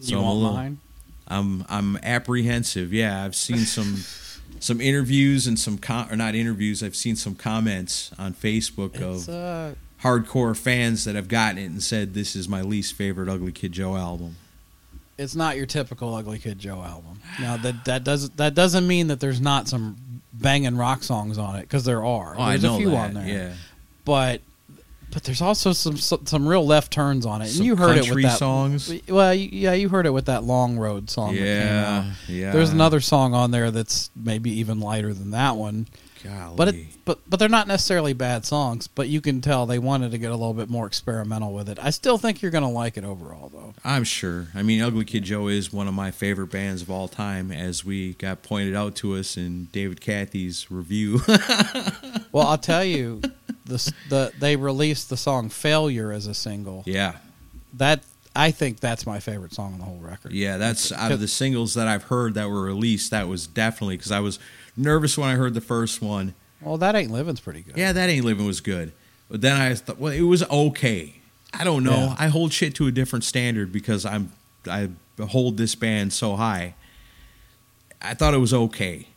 you I'm want little- mine? I'm I'm apprehensive. Yeah, I've seen some some interviews and some com- or not interviews. I've seen some comments on Facebook It's, of uh, hardcore fans that have gotten it and said this is my least favorite Ugly Kid Joe album. it's not your typical Ugly Kid Joe album. Now that that does that doesn't mean that there's not some banging rock songs on it because there are. Oh, I there's know a few that, on there. Yeah, but but there's also some some, some real left turns on it, and you heard it with that songs. Well, yeah, you heard it with that Long Road song. that came yeah, out. yeah. There's another song on there that's maybe even lighter than that one. Golly. But it, but but they're not necessarily bad songs. But you can tell they wanted to get a little bit more experimental with it. I still think you're gonna like it overall, though. I'm sure. I mean, Ugly Kid Joe is one of my favorite bands of all time, as we got pointed out to us in David Cathy's review. Well, I'll tell you, the the they released the song "Failure" as a single. yeah, That I think that's my favorite song on the whole record. Yeah, that's out of the singles that I've heard that were released. That was definitely because I was nervous when I heard the first one. Well, that ain't living's pretty good. Yeah, that ain't living was good, but then I thought, well, it was okay. I don't know. Yeah. I hold shit to a different standard because I'm I hold this band so high. I thought it was okay,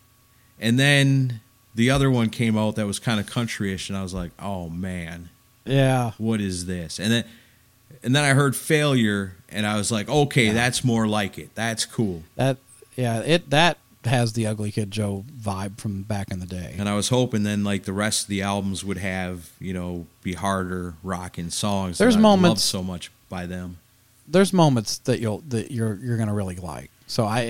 and then the other one came out that was kind of countryish, and I was like, oh man, yeah. what is this? And then And then I heard Failure, and I was like, okay, that's more like it. That's cool. That yeah, it that has the Ugly Kid Joe vibe from back in the day. And I was hoping then like the rest of the albums would have, you know, be harder rocking songs. There's that I love moments- so much by them. There's moments that you'll that you're you're gonna really like. So I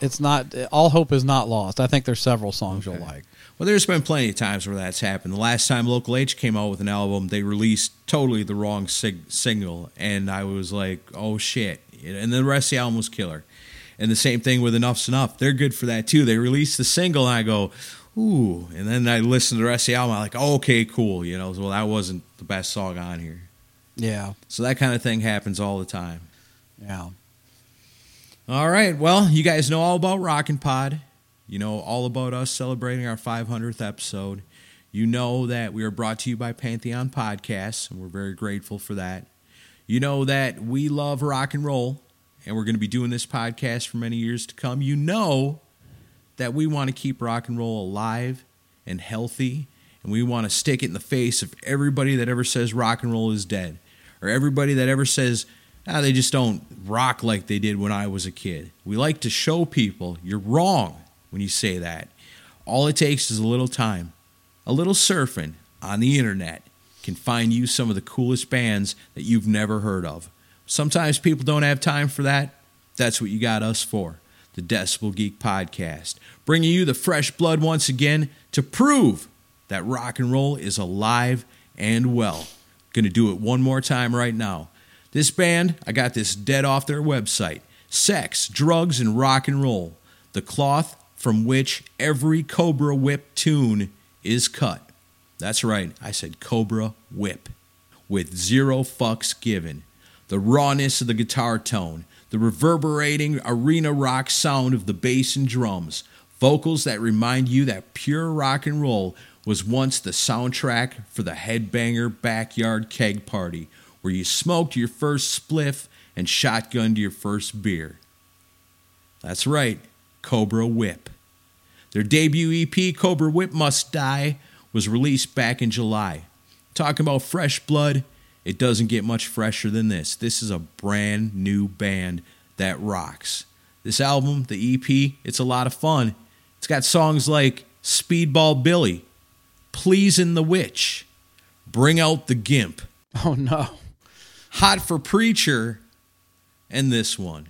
it's not all hope is not lost. I think there's several songs you'll like. Well, there's been plenty of times where that's happened. The last time Local H came out with an album, they released totally the wrong sig- single, and I was like, "Oh shit!" And the rest of the album was killer. And the same thing with Enuff Z'Nuff. They're good for that too. They released the single, and I go, "Ooh!" And then I listen to the rest of the album. I'm like, oh, "Okay, cool." You know, well, that wasn't the best song on here. Yeah, So that kind of thing happens all the time. yeah. All right. Well, you guys know all about Rockin' Pod. You know all about us celebrating our 500th episode. You know that we are brought to you by Pantheon Podcasts, and we're very grateful for that. You know that we love rock and roll, and we're going to be doing this podcast for many years to come. You know that we want to keep rock and roll alive and healthy, and we want to stick it in the face of everybody that ever says rock and roll is dead, or everybody that ever says, ah, they just don't rock like they did when I was a kid. We like to show people you're wrong when you say that. All it takes is a little time, a little surfing on the internet can find you some of the coolest bands that you've never heard of. Sometimes people don't have time for that. That's what you got us for. The Decibel Geek Podcast, bringing you the fresh blood once again to prove that rock and roll is alive and well. Going to do it one more time right now. This band, I got this dead off their website Sex, Drugs, and Rock and Roll, the cloth from which every Cobra Whip tune is cut. That's right, I said Cobra Whip. With zero fucks given. The rawness of the guitar tone, the reverberating arena rock sound of the bass and drums, vocals that remind you that pure rock and roll was once the soundtrack for the headbanger backyard keg party where you smoked your first spliff and shotgunned your first beer. That's right, Cobra Whip. Their debut EP, Cobra Whip Must Die, was released back in July. Talking about fresh blood, it doesn't get much fresher than this. This is a brand new band that rocks. This album, the EP, it's a lot of fun. It's got songs like Speedball Billy, Pleasin' the Witch, Bring Out the Gimp, Oh no. Hot for Preacher, and this one.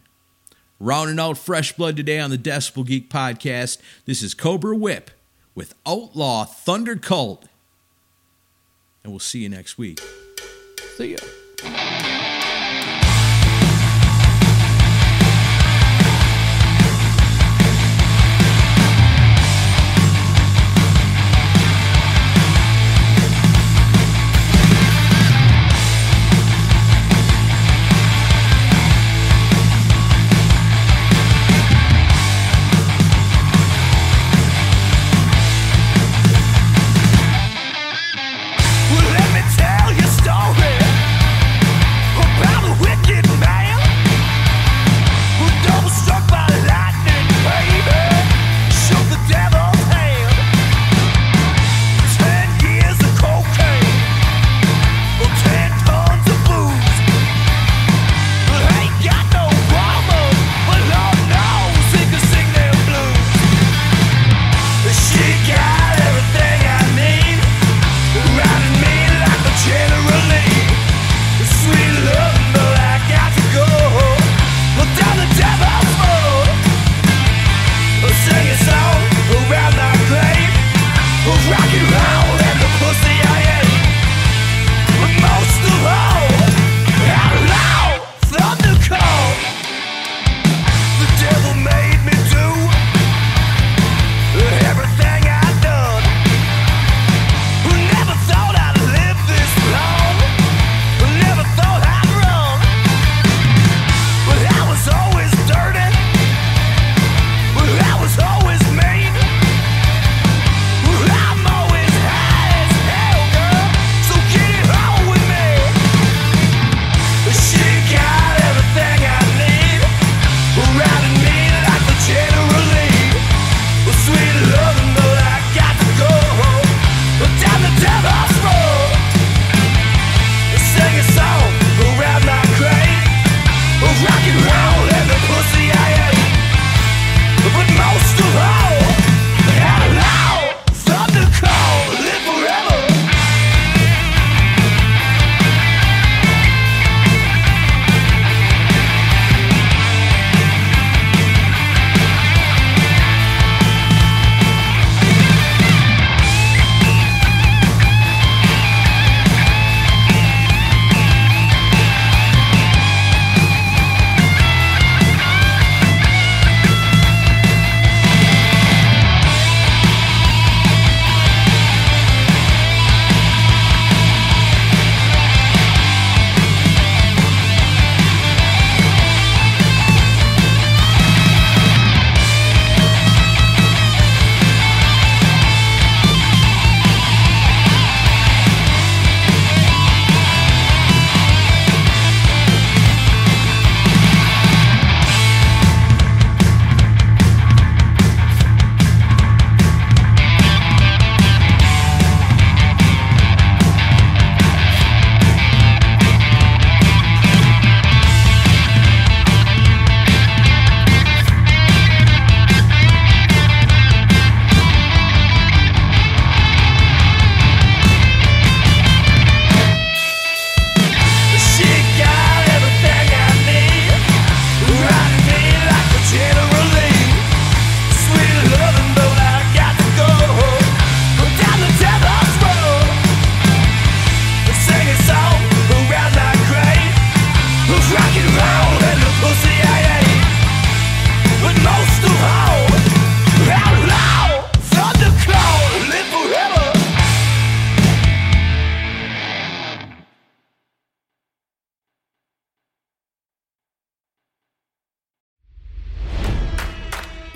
Rounding out Fresh Blood today on the Decibel Geek podcast, this is Cobra Whip with Outlaw Thunder Cult. And we'll see you next week. See ya.